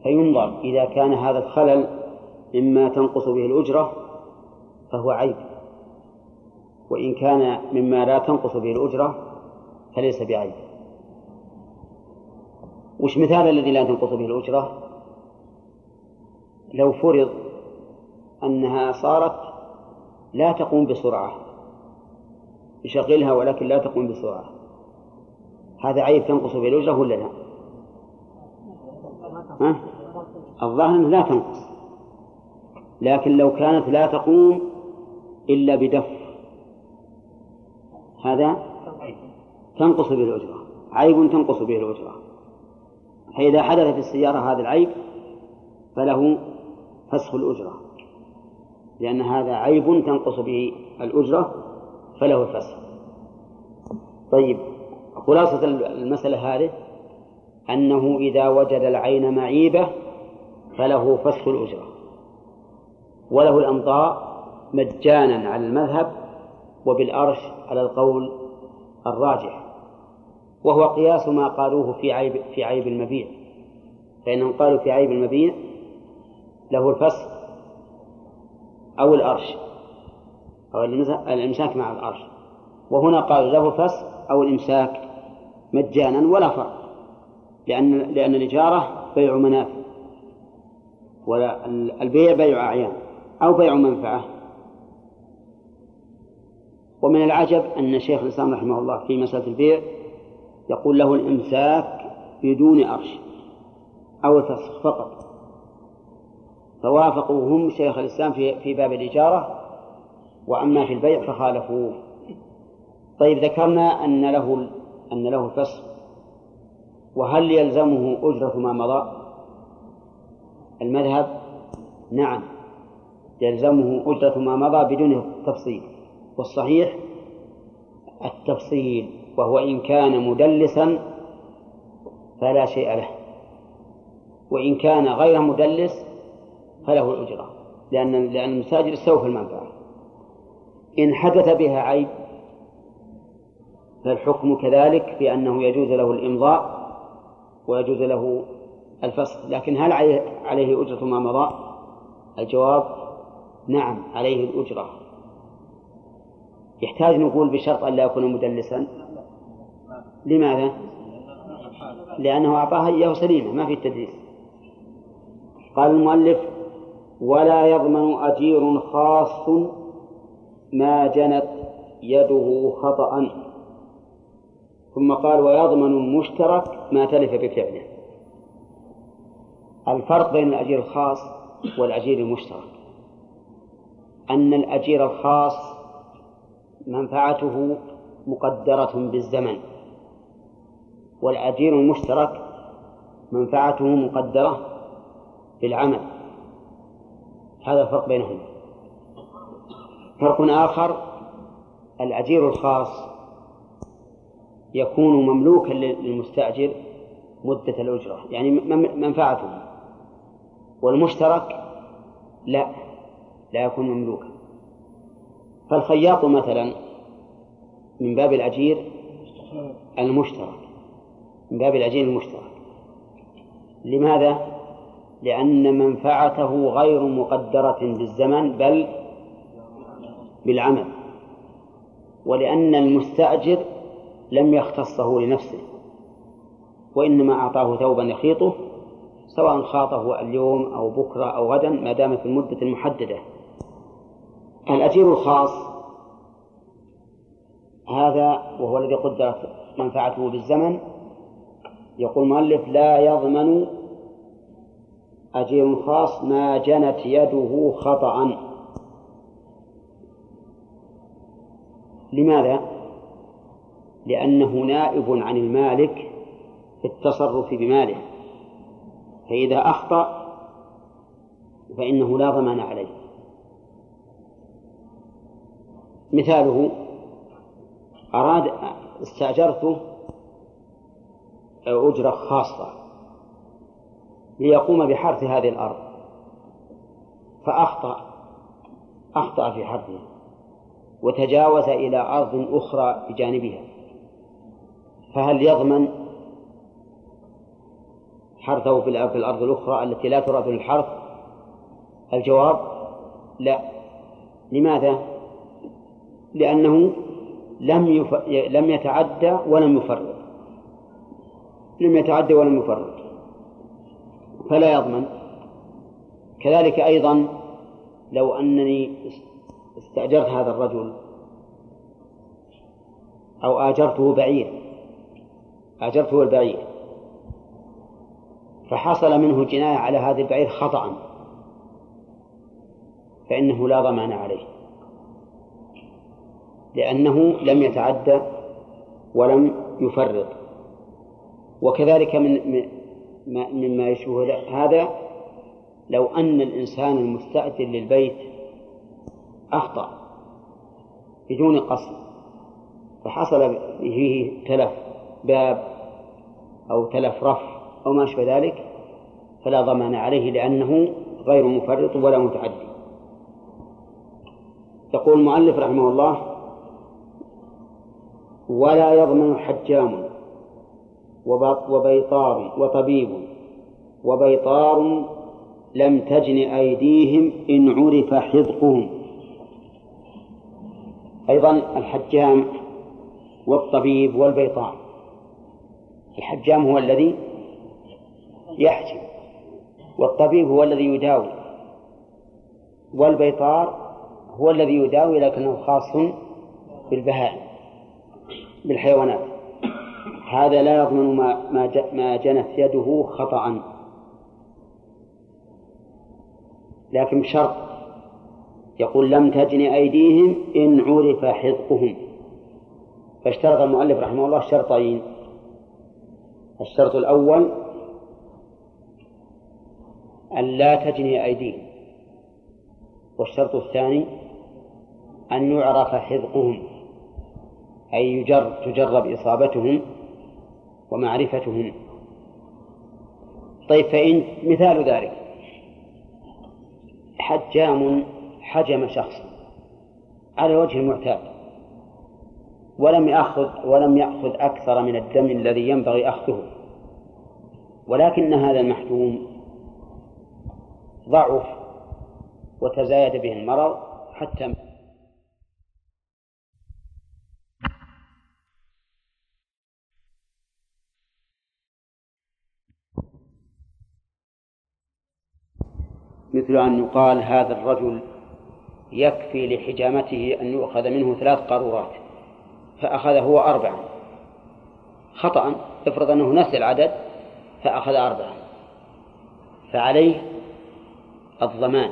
فينظر إذا كان هذا الخلل مما تنقص به الأجرة فهو عيب. وإن كان مما لا تنقص به الأجرة فليس بعيب. وش مثال الذي لا تنقص به الأجرة؟ لو فرض أنها صارت لا تقوم بسرعة يشغلها ولكن لا تقوم بسرعة هذا عيب تنقص به الأجرة ولا لا؟ الظاهر لا تنقص لكن لو كانت لا تقوم إلا بدف هذا تنقص به الأجرة عيب تنقص به الأجرة. فإذا حدث في السيارة هذا العيب فله فسخ الأجرة. لأن هذا عيب تنقص به الأجرة فله الفسخ. طيب خلاصة المسألة هذه أنه إذا وجد العين معيبة فله فسخ الأجرة. وله الأمضاء مجانا على المذهب وبالأرش على القول الراجح وهو قياس ما قالوه في عيب في عيب المبيع. فإنهم قالوا في عيب المبيع له الفسخ أو الأرش. أو الإمساك مع الأرش. وهنا قالوا له الفسخ أو الإمساك مجانا ولا فرق لأن لأن الإجارة بيع منافع ولا البيع بيع أعيان أو بيع منفعة. ومن العجب أن شيخ الإسلام رحمه الله في مسألة البيع يقول له الإمساك بدون أرش أو الفسخ فقط. فوافقوا هم شيخ الإسلام في في باب الإجارة وأما في البيع فخالفوه. طيب ذكرنا أن له أن له فسخ وهل يلزمه أجرة ما مضى؟ المذهب نعم يلزمه أجرة ما مضى بدون تفصيل. والصحيح التفصيل وهو إن كان مدلسا فلا شيء له وإن كان غير مدلس فله الأجرة لأن لأن المساجد استوفى المنفعة. إن حدث بها عيب فالحكم كذلك بأنه يجوز له الإمضاء ويجوز له الفسخ. لكن هل عليه أجرة ما مضى؟ الجواب نعم عليه الأجرة. يحتاج نقول بشرط أن لا يكون مدلسا. لماذا؟ لأنه أعطاها إياه سليمة ما في التدليس قال المؤلف ولا يضمن أجير خاص ما جنت يده خطأ ثم قال ويضمن المشترك ما تلف بفعله. الفرق بين الأجير الخاص والأجير المشترك. أن الأجير الخاص منفعته مقدرة بالزمن. والأجير المشترك منفعته مقدرة بالعمل. هذا الفرق بينهما. فرق آخر الأجير الخاص يكون مملوكا للمستأجر مدة الأجرة يعني منفعته. والمشترك لا لا يكون مملوكا. فالخياط مثلا من باب الأجير المشترك. من باب الأجير المشترك. لماذا؟ لأن منفعته غير مقدرة بالزمن بل بالعمل. ولأن المستأجر لم يختصه لنفسه وإنما أعطاه ثوبا يخيطه سواء خاطه اليوم أو بكرة أو غدا ما دام في المدة المحددة. الأجير الخاص هذا وهو الذي قدرت منفعته بالزمن يقول المؤلف لا يضمن أجير خاص ما جنت يده خطأ لماذا؟ لأنه نائب عن المالك في التصرف بماله فإذا أخطأ فإنه لا ضمان عليه مثاله أراد استأجرته أجرة خاصة ليقوم بحرث هذه الأرض فأخطأ أخطأ في حرثها وتجاوز إلى أرض أخرى بجانبها فهل يضمن حرثه في الأرض الأخرى التي لا تراد للحرث الجواب لا لماذا؟ لأنه لم يف... لم يتعدى ولم يفرط. لم يتعدى ولم يفرط. فلا يضمن. كذلك أيضا لو أنني استأجرت هذا الرجل أو آجرته بعير آجرته البعير فحصل منه جناية على هذا البعير خطأ فإنه لا ضمان عليه. لأنه لم يتعدى ولم يفرط. وكذلك من مما يشبه هذا لو أن الإنسان المستأجر للبيت أخطأ بدون قصد فحصل فيه تلف باب أو تلف رف أو ما أشبه ذلك فلا ضمان عليه لأنه غير مفرط ولا متعدي. يقول المؤلف رحمه الله ولا يضمن حجام وبيطار وطبيب. وبيطار لم تجن أيديهم إن عرف حذقهم. أيضا الحجام والطبيب والبيطار. الحجام هو الذي يحجم والطبيب هو الذي يداوي والبيطار هو الذي يداوي لكنه خاص بالبهائم. بالحيوانات. هذا لا يضمن ما ما جنت يده خطأ. لكن بشرط. يقول لم تجن أيديهم إن عرف حذقهم. فاشترط المؤلف رحمه الله شرطين. الشرط الأول أن لا تجني أيديهم. والشرط الثاني أن يعرف حذقهم. أي يجر تجرب إصابتهم ومعرفتهم. طيب فإن مثال ذلك حجام حجم شخصا على وجه المعتاد ولم يأخذ ولم يأخذ أكثر من الدم الذي ينبغي أخذه ولكن هذا المحجوم ضعف وتزايد به المرض حتى مثل أن يقال هذا الرجل يكفي لحجامته أن يؤخذ منه ثلاث قارورات فأخذ هو أربعا خطأ افرض أنه نسي العدد فأخذ أربعا فعليه الضمان.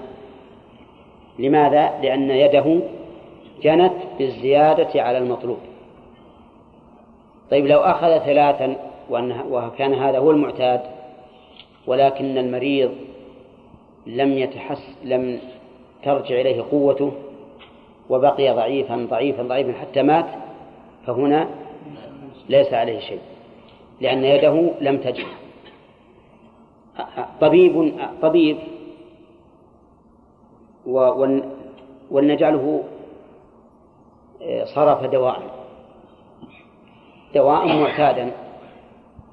لماذا؟ لأن يده جنت بالزيادة على المطلوب. طيب لو أخذ ثلاثا وكان هذا هو المعتاد ولكن المريض لم يتحس لم ترجع إليه قوته وبقي ضعيفا ضعيفا ضعيفا حتى مات فهنا ليس عليه شيء لأن يده لم تجد طبيب طبيب ولنجعله آه، صرف دواء. دواء معتادا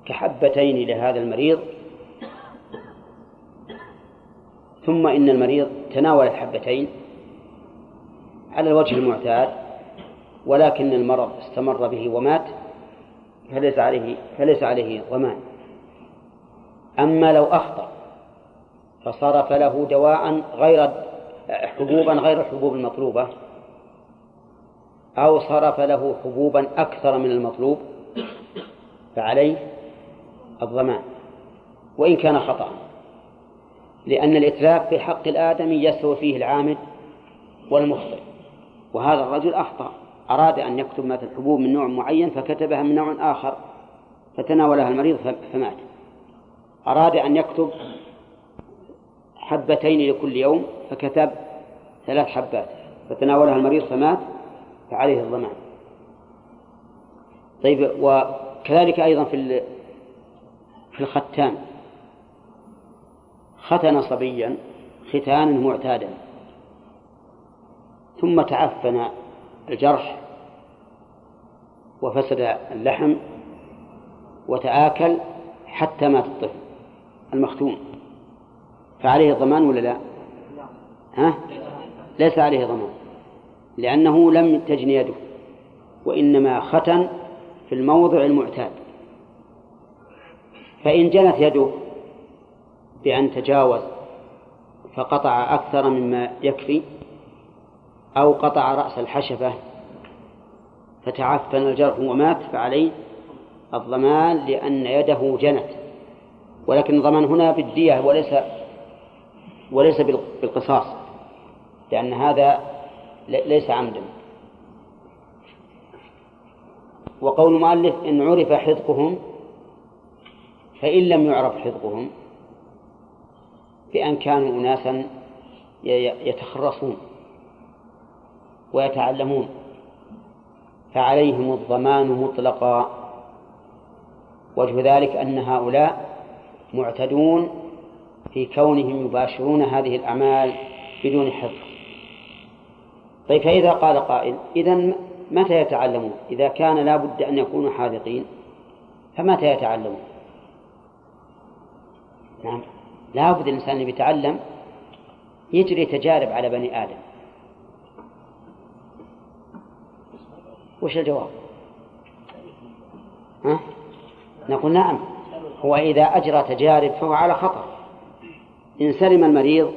كحبتين لهذا المريض ثم إن المريض تناول الحبتين على الوجه المعتاد ولكن المرض استمر به ومات فليس عليه فليس عليه ضمان. أما لو أخطأ فصرف له دواء غير حبوبا غير الحبوب المطلوبة أو صرف له حبوبا أكثر من المطلوب فعليه الضمان وإن كان خطأ لأن الإتلاف في حق الآدمي يسوى فيه العامد والمخطئ وهذا الرجل أخطأ أراد أن يكتب مثل حبوب من نوع معين فكتبها من نوع آخر فتناولها المريض فمات. أراد أن يكتب حبتين لكل يوم فكتب ثلاث حبات فتناولها المريض فمات فعليه الضمان طيب وكذلك أيضا في في الختان. ختن صبيا ختانا معتادا ثم تعفن الجرح وفسد اللحم وتآكل حتى مات الطفل المختون فعليه ضمان ولا لا؟ ها؟ ليس عليه ضمان لأنه لم تجن يده وإنما ختن في الموضع المعتاد فإن جنت يده بأن تجاوز فقطع أكثر مما يكفي أو قطع رأس الحشفة فتعفن الجرح ومات فعليه الضمان لأن يده جنت. ولكن الضمان هنا بالدية وليس وليس بالقصاص لأن هذا ليس عمدا. وقول المؤلف إن عرف حذقهم فإن لم يعرف حذقهم بأن كانوا أناسا يتخرصون ويتعلمون فعليهم الضمان مطلقا. وجه ذلك أن هؤلاء معتدون في كونهم يباشرون هذه الأعمال بدون حفظ طيب فإذا قال قائل إذا متى يتعلمون؟ إذا كان لا بد أن يكونوا حاذقين فمتى يتعلمون؟ نعم. لا بد الإنسان اللي يتعلم يجري تجارب على بني آدم. وش الجواب؟ ها؟ نقول نعم هو إذا أجرى تجارب فهو على خطر. إن سلم المريض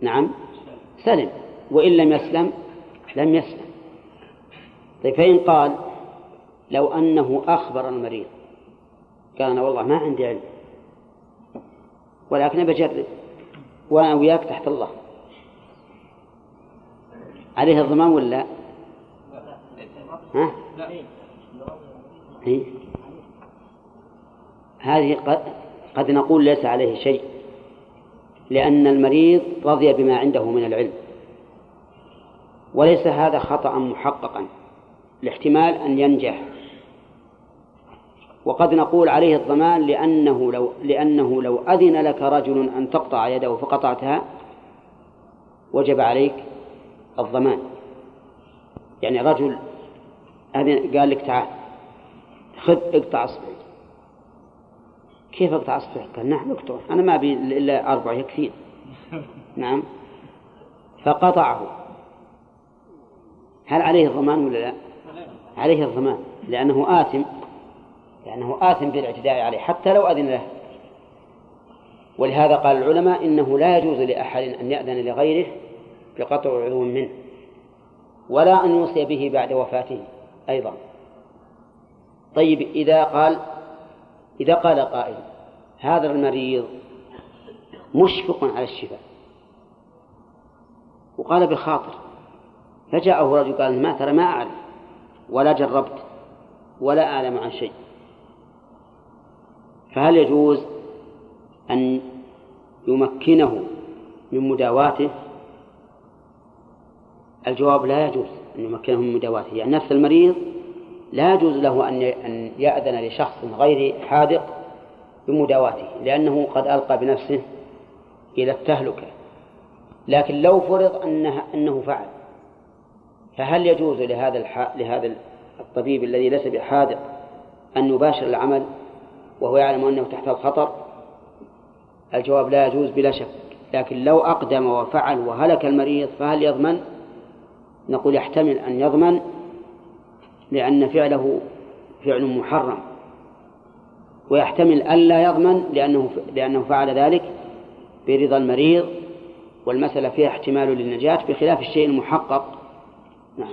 نعم سلم وإن لم يسلم لم يسلم. طيب فإن قال لو أنه أخبر المريض قال أنا والله ما عندي علم. ولكن بجرب وأنا وياك تحت الله عليه الضمان ولا ها؟ إيه؟ هذه قد, قد نقول ليس عليه شيء لأن المريض رضي بما عنده من العلم وليس هذا خطأ محققا لاحتمال أن ينجح وقد نقول عليه الضمان لأنه لو لأنه لو أذن لك رجل أن تقطع يده فقطعتها وجب عليك الضمان. يعني رجل أذن قال لك تعال خذ اقطع اصبعي كيف اقطع اصبعي؟ قال نعم اقطع أنا ما أبي إلا أربع يكفين نعم. فقطعه. هل عليه الضمان ولا لا؟ عليه الضمان لأنه آثم. لأنه آثم بالاعتداء عليه حتى لو أذن له. ولهذا قال العلماء إنه لا يجوز لأحد أن يأذن لغيره بقطع عضو منه ولا أن يوصي به بعد وفاته أيضا. طيب إذا قال إذا قال قائل هذا المريض مشفق على الشفاء. وقال بخاطر فجاءه رجل قال ما ترى ما أعرف ولا جربت ولا أعلم عن شيء. فهل يجوز أن يمكنه من مداواته الجواب لا يجوز أن يمكنه من مداواته يعني نفس المريض لا يجوز له أن يأذن لشخص غير حاذق بمداواته لأنه قد ألقى بنفسه إلى التهلكة لكن لو فرض أنه, أنه فعل فهل يجوز لهذا. لهذا الطبيب الذي ليس بحاذق أن يباشر العمل وهو يعلم أنه تحت الخطر الجواب لا يجوز بلا شك. لكن لو أقدم وفعل وهلك المريض فهل يضمن؟ نقول يحتمل أن يضمن لأن فعله فعل محرم. ويحتمل ألا يضمن لأنه لأنه فعل ذلك برضا المريض. والمسألة فيها احتمال للنجاة بخلاف الشيء المحقق. نعم.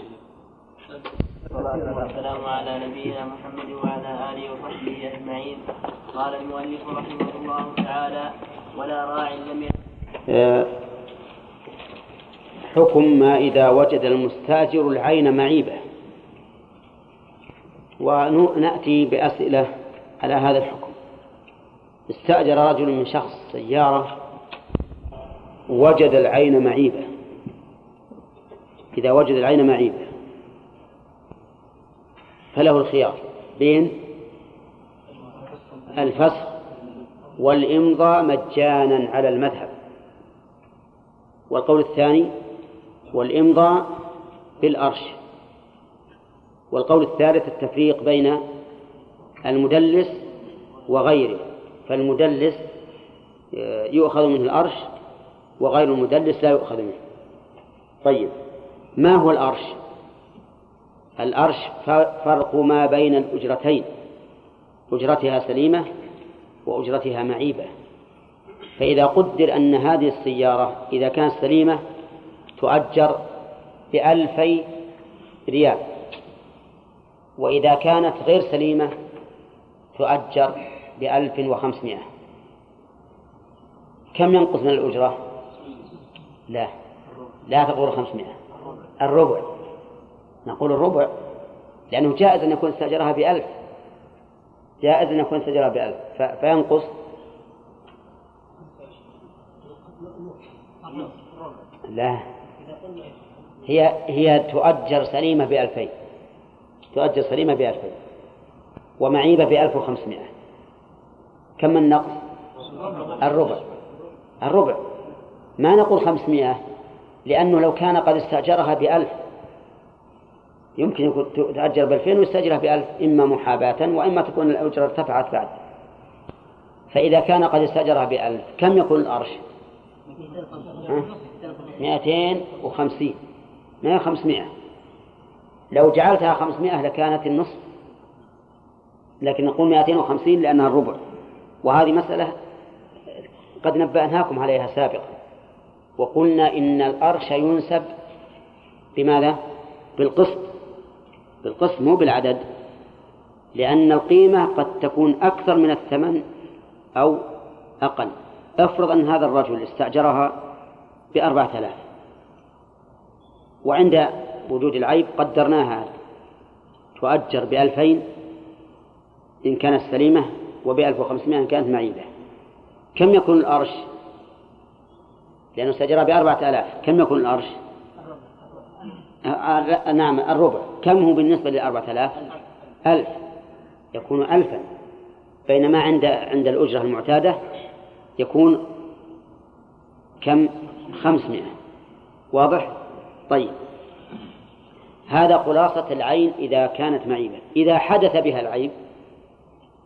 والسلام على نبينا محمد وعلى آله وصحبه أجمعين. قال المؤلف رحمه الله تعالى ولا راع لم آه، حكم ما إذا وجد المستاجر العين معيبة. ونأتي بأسئلة على هذا الحكم. استأجر رجل من شخص سيارة وجد العين معيبة. إذا وجد العين معيبة. فله الخيار بين الفسخ والإمضاء مجانا على المذهب. والقول الثاني والإمضاء بالأرش. والقول الثالث التفريق بين المدلس وغيره. فالمدلس يؤخذ منه الأرش وغير المدلس لا يؤخذ منه. طيب ما هو الأرش؟ الأرش فرق ما بين الأجرتين أجرتها سليمة وأجرتها معيبة. فإذا قدر أن هذه السيارة إذا كانت سليمة تؤجر بألفي ريال وإذا كانت غير سليمة تؤجر بألف وخمسمائة. كم ينقص من الأجرة؟ لا لا تقول خمسمائة الربع. نقول الربع لأنه جائز أن يكون استأجرها بألف. جائز أن يكون استأجرها بألف. فينقص. لا. هي هي تؤجر سليمة بألفين. تؤجر سليمة بألفين. ومعيبة بألف وخمسمائة. كم النقص؟ الربع. الربع. ما نقول خمسمائة؟ لأنه لو كان قد استأجرها بألف يمكن يكون تؤجر بألفين ويستأجرها بألف إما محاباة وإما تكون الأجرة ارتفعت بعد. فإذا كان قد استأجرها بألف كم يكون الأرش؟ مئتين وخمسين. ما هي خمسمائة لو جعلتها خمسمائة لكانت النصف. لكن نقول مئتين وخمسين لأنها الربع. وهذه مسألة قد نبأناكم عليها سابقا. وقلنا إن الأرش ينسب بماذا؟ بالقسط. بالقسط مو بالعدد لأن القيمة قد تكون أكثر من الثمن أو أقل. افرض أن هذا الرجل استأجرها بأربعة آلاف. وعند وجود العيب قدرناها تؤجر بألفين إن كانت سليمة وبألف وخمسمائة إن كانت معيبة. كم يكون الأرش؟ لأنه استأجرها بأربعة آلاف. كم يكون الأرش؟ نعم الربع. كم هو بالنسبة للأربعة آلاف؟ ألف. يكون ألفا. بينما عند عند الأجرة المعتادة يكون كم؟ خمسمائة. واضح؟ طيب. هذا خلاصة العين إذا كانت معيبة إذا حدث بها العيب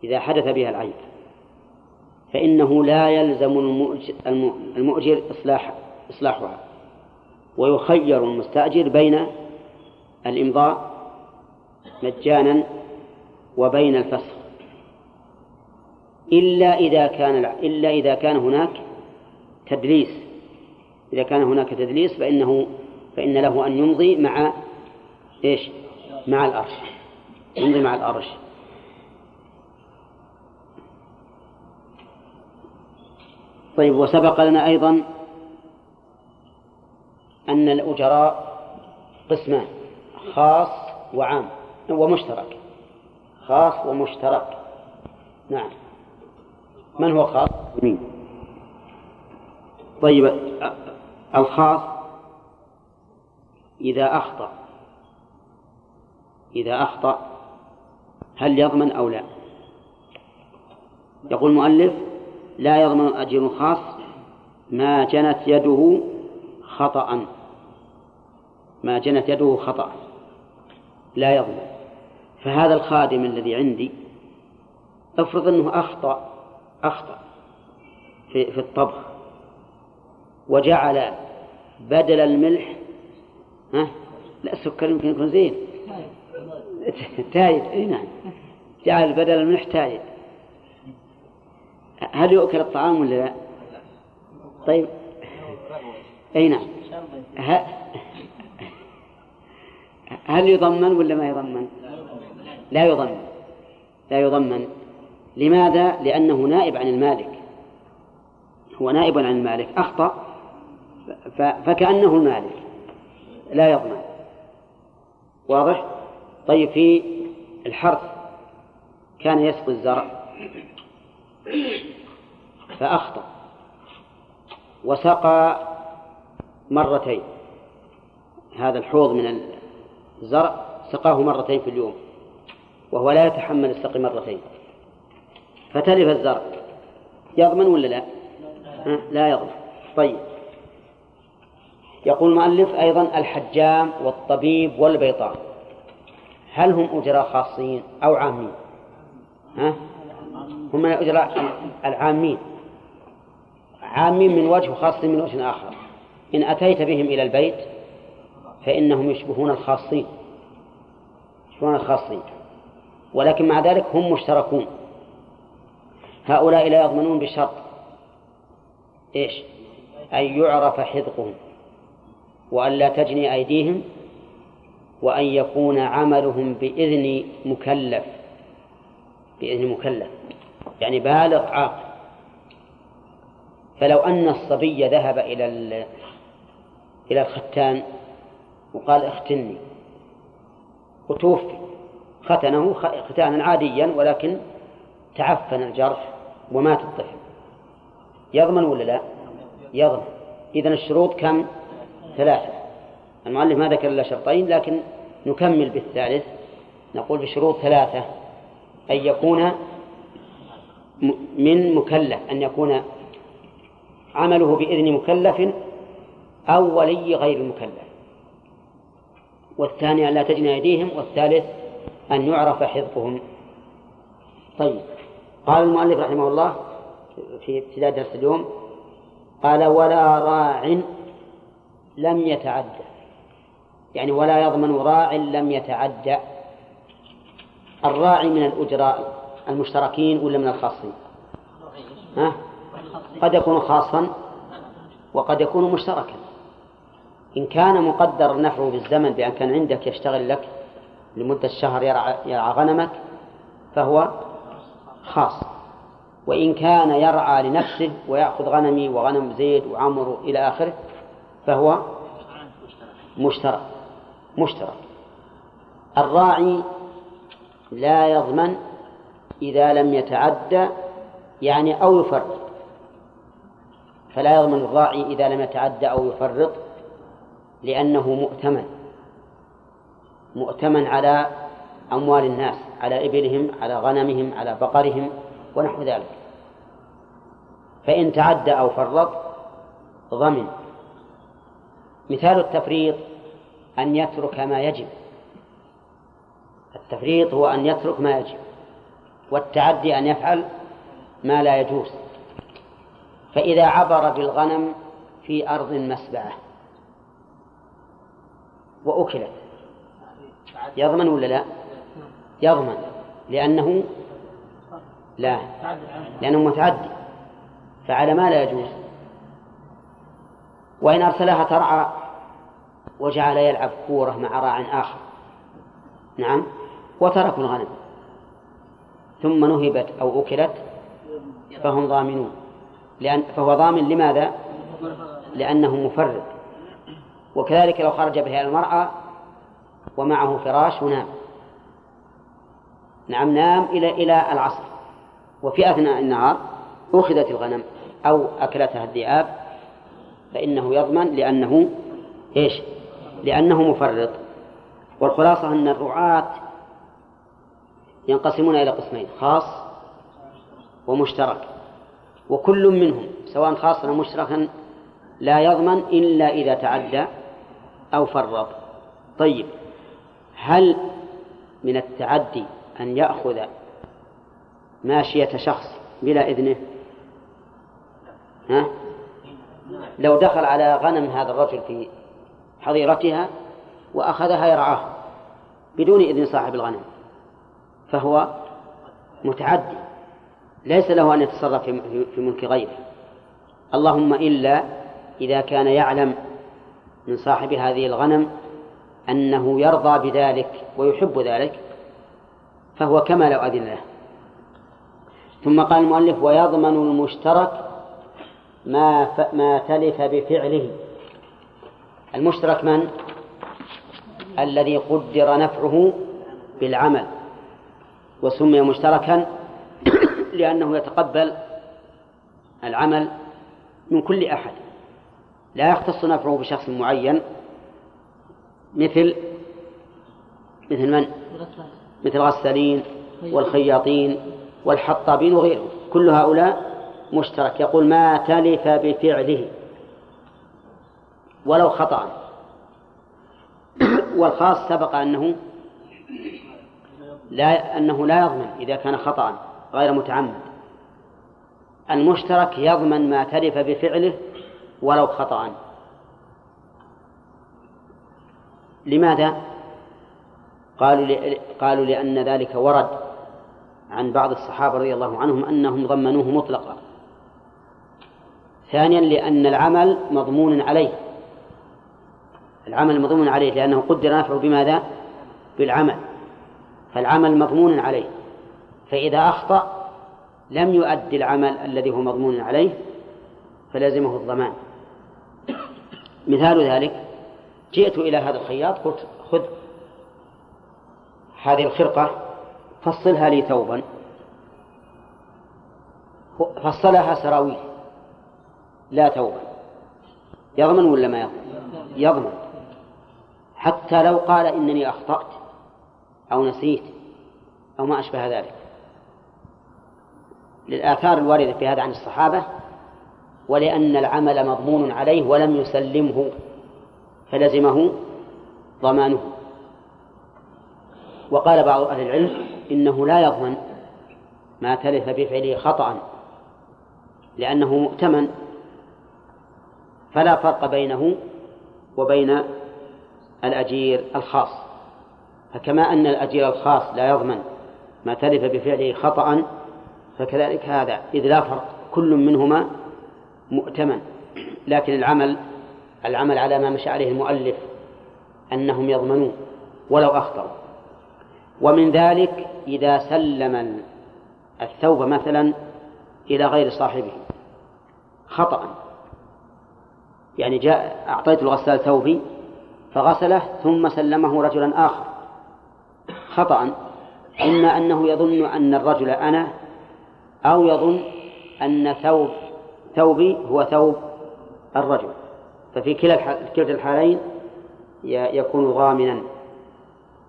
إذا حدث بها العيب فإنه لا يلزم المؤجر إصلاح إصلاحها. ويخير المستأجر بين الإمضاء مجانا وبين الفسخ. إلا إذا كان إلا إذا كان هناك تدليس. إذا كان هناك تدليس فإنه فإن له أن يمضي مع إيش؟ مع الأرش. يمضي مع الأرش. طيب وسبق لنا أيضا أن الأجراء قسمان خاص وعام ومشترك. خاص ومشترك. نعم. من هو خاص؟ مين؟ طيب الخاص إذا أخطأ. إذا أخطأ هل يضمن أو لا؟ يقول المؤلف لا يضمن أجر خاص ما جنت يده خطأ. ما جنت يده خطأ. لا يضمن فهذا الخادم الذي عندي افرض أنه أخطأ أخطأ في, في الطبخ وجعل بدل الملح ها؟ لا السكر يمكن يكون زين. تايد. إي نعم. جعل بدل الملح تايد. هل يؤكل الطعام ولا لا؟ طيب. إي نعم. هل يضمن ولا ما يضمن؟ لا يضمن. لا يضمن. لماذا؟ لأنه نائب عن المالك. هو نائب عن المالك. أخطأ. فكأنه المالك. لا يضمن. واضح؟ طيب في الحرث كان يسقي الزرع. فأخطأ. وسقى مرتين. هذا الحوض من الزرع سقاه مرتين في اليوم وهو لا يتحمل السقي مرتين. فتلف الزرع. يضمن ولا لا؟ لا. يضمن. طيب. يقول المؤلف أيضا الحجام والطبيب والبيطار هل هم أجراء خاصين أو عامين؟ ها؟ هم من الأجراء العامين. عامين من وجه وخاصين من وجه آخر. إن أتيت بهم إلى البيت فإنهم يشبهون الخاصين يشبهون الخاصين. ولكن مع ذلك هم مشتركون. هؤلاء لا يضمنون بشرط. إيش؟ أن يعرف حذقهم وأن لا تجني أيديهم وأن يكون عملهم بإذن مكلف بإذن مكلف. يعني بالغ عاقل. فلو أن الصبي ذهب إلى إلى الختان وقال اختني. وتوفي. ختنه ختانا عاديا ولكن تعفن الجرح ومات الطفل. يضمن ولا لا؟ يضمن. إذن الشروط كم؟ ثلاثة. المؤلف ما ذكر إلا شرطين لكن نكمل بالثالث. نقول بشروط ثلاثة. أن يكون من مكلف أن يكون عمله بإذن مكلف أو ولي غير المكلف والثاني أن لا تجني أيديهم والثالث أن يعرف حفظهم. طيب. قال المؤلف رحمه الله في ابتداء درس اليوم قال ولا راع لم يتعدى. يعني ولا يضمن راع لم يتعدى. الراعي من الأجراء المشتركين ولا من الخاصين؟ ها؟ قد يكون خاصا وقد يكون مشتركا. إن كان مقدر نفعه بالزمن بأن كان عندك يشتغل لك لمدة شهر يرعى, يرعى غنمك فهو خاص. وإن كان يرعى لنفسه ويأخذ غنمي وغنم زيد وعمر إلى آخره فهو مشترك. مشترك. الراعي لا يضمن إذا لم يتعدى يعني أو يفرط. فلا يضمن الراعي إذا لم يتعدى أو يفرط. لأنه مؤتمن. مؤتمن على أموال الناس على إبلهم على غنمهم على بقرهم ونحو ذلك. فإن تعدى أو فرط ضمن. مثال التفريط أن يترك ما يجب. التفريط هو أن يترك ما يجب والتعدي أن يفعل ما لا يجوز. فإذا عبر بالغنم في أرض مسبعة وأكلت. يضمن ولا لا؟ يضمن. لأنه لا. لأنه متعدي. فعلى ما لا يجوز؟ وإن أرسلها ترعى وجعل يلعب كورة مع راع آخر. نعم. وتركوا الغنم. ثم نهبت أو أكلت فهم ضامنون. لأن فهو ضامن لماذا؟ لأنه مفرد وكذلك لو خرج بها المرأة ومعه فراش ونام. نعم نام إلى إلى العصر. وفي أثناء النهار أخذت الغنم أو أكلتها الذئاب فإنه يضمن لأنه إيش؟ لأنه مفرط. والخلاصة أن الرعاة ينقسمون إلى قسمين خاص ومشترك. وكل منهم سواء خاصا أو مشتركا لا يضمن إلا إذا تعدى أو فرط. طيب هل من التعدي أن يأخذ ماشية شخص بلا إذنه؟ ها؟ لو دخل على غنم هذا الرجل في حظيرتها وأخذها يرعاها بدون إذن صاحب الغنم فهو متعدي ليس له أن يتصرف في ملك غيره. اللهم إلا إذا كان يعلم من صاحب هذه الغنم أنه يرضى بذلك ويحب ذلك فهو كما لو أذن له. ثم قال المؤلف ويضمن المشترك ما ف... ما تلف بفعله. المشترك من؟ الذي قدر نفعه بالعمل وسمي مشتركا لأنه يتقبل العمل من كل أحد. لا يختص نفعه بشخص معين. مثل مثل من؟ مثل الغسالين والخياطين والحطابين وغيرهم. كل هؤلاء مشترك. يقول ما تلف بفعله ولو خطأ. والخاص سبق أنه لا أنه لا يضمن إذا كان خطأ غير متعمد. المشترك يضمن ما تلف بفعله ولو خطأ. لماذا؟ قالوا قالوا لأن ذلك ورد عن بعض الصحابة رضي الله عنهم أنهم ضمنوه مطلقا. ثانيا لأن العمل مضمون عليه. العمل مضمون عليه لأنه قدر نفعه بماذا؟ بالعمل. فالعمل مضمون عليه. فإذا أخطأ لم يؤدي العمل الذي هو مضمون عليه فلزمه الضمان. مثال ذلك جئت إلى هذا الخياط قلت خذ هذه الخرقة فصلها لي ثوبا. فصلها سراويل لا ثوبا. يضمن ولا ما يضمن؟ يضمن. حتى لو قال إنني أخطأت أو نسيت أو ما أشبه ذلك. للآثار الواردة في هذا عن الصحابة ولأن العمل مضمون عليه ولم يسلمه فلزمه ضمانه. وقال بعض أهل العلم إنه لا يضمن ما تلف بفعله خطأ لأنه مؤتمن فلا فرق بينه وبين الأجير الخاص. فكما أن الأجير الخاص لا يضمن ما تلف بفعله خطأ فكذلك هذا إذ لا فرق كل منهما مؤتمن لكن العمل العمل على ما مشى عليه المؤلف أنهم يضمنون ولو أخطأوا. ومن ذلك إذا سلم الثوب مثلا إلى غير صاحبه خطأ. يعني جاء أعطيت الغسال ثوبي فغسله ثم سلمه رجلا آخر. خطأ إما أنه يظن أن الرجل أنا أو يظن أن ثوب ثوبي هو ثوب الرجل. ففي كلا كلتا الحالين يكون ضامنا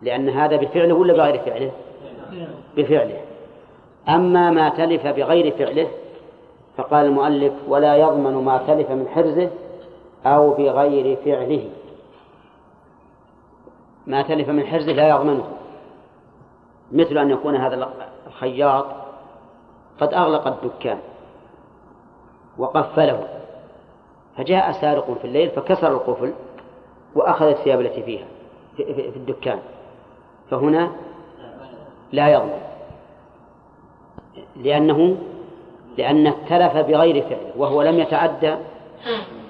لأن هذا بفعله ولا بغير فعله؟ بفعله. أما ما تلف بغير فعله فقال المؤلف ولا يضمن ما تلف من حرزه أو بغير فعله. ما تلف من حرزه لا يضمنه. مثل أن يكون هذا الخياط قد أغلق الدكان. وقفله. فجاء سارق في الليل فكسر القفل وأخذ الثياب التي فيها في الدكان. فهنا لا يضمن لأنه لأنه تلف بغير فعله وهو لم يتعدى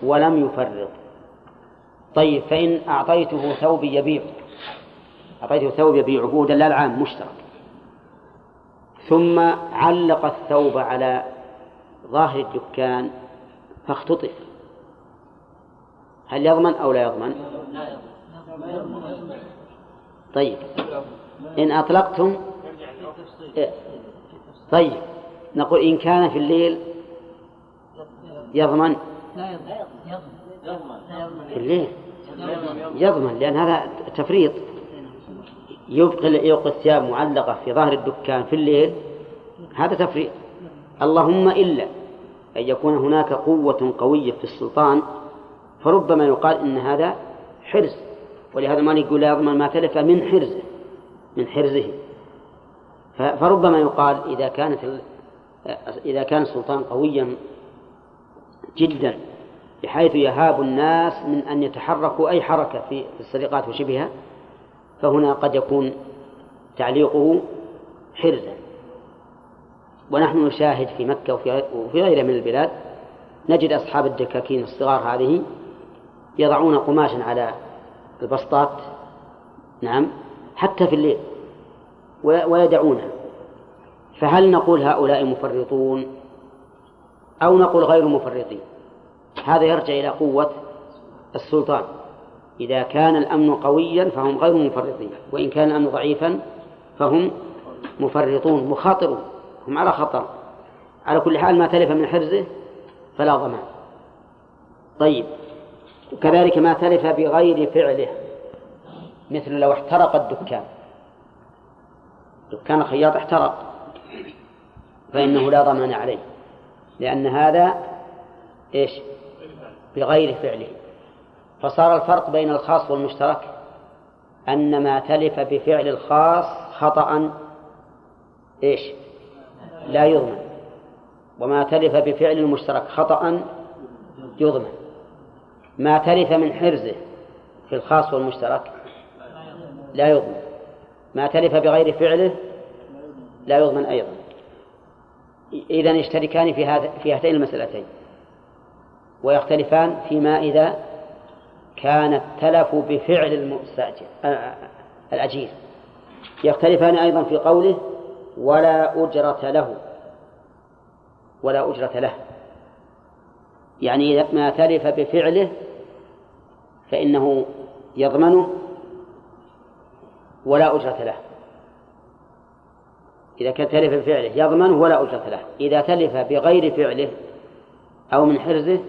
ولم يفرط. طيب فإن أعطيته ثوب يبيع أعطيته ثوب يبيعه هو دلال عام مشترك. ثم علق الثوب على ظاهر الدكان فاختطف. هل يضمن أو لا يضمن؟ طيب. إن أطلقتم طيب. نقول إن كان في الليل يضمن؟ في الليل يضمن لأن هذا تفريط. يبقي يبقي الثياب معلقة في ظهر الدكان في الليل هذا تفريط. اللهم إلا. أن يكون هناك قوة قوية في السلطان فربما يقال إن هذا حرز ولهذا ما يقول لا يضمن ما تلف من حرزه من حرزه. فربما يقال إذا كانت إذا كان السلطان قويا جدا بحيث يهاب الناس من أن يتحركوا أي حركة في السرقات وشبهها فهنا قد يكون تعليقه حرزا. ونحن نشاهد في مكة وفي غيرها من البلاد نجد أصحاب الدكاكين الصغار هذه يضعون قماشا على البسطات نعم حتى في الليل ويدعونها فهل نقول هؤلاء مفرطون؟ أو نقول غير مفرطين؟ هذا يرجع إلى قوة السلطان. إذا كان الأمن قويا فهم غير مفرطين وإن كان الأمن ضعيفا فهم مفرطون مخاطرون. هم على خطر. على كل حال ما تلف من حرزه فلا ضمان طيب وكذلك ما تلف بغير فعله مثل لو احترق الدكان. دكان الخياط احترق فإنه لا ضمان عليه لأن هذا إيش؟ بغير فعله. فصار الفرق بين الخاص والمشترك أن ما تلف بفعل الخاص خطأ إيش؟ لا يضمن. وما تلف بفعل المشترك خطأ يضمن. ما تلف من حرزه في الخاص والمشترك لا يضمن. ما تلف بغير فعله لا يضمن أيضا. إذا يشتركان في هذا في هاتين المسألتين. ويختلفان فيما إذا كان التلف بفعل المستأجر آه، آه، الأجير. يختلفان أيضا في قوله ولا أجرة له. ولا أجرة له. يعني ما تلف بفعله فإنه يضمنه ولا أجرة له. إذا كان تلف بفعله يضمنه ولا أجرة له. إذا تلف بغير فعله أو من حرزه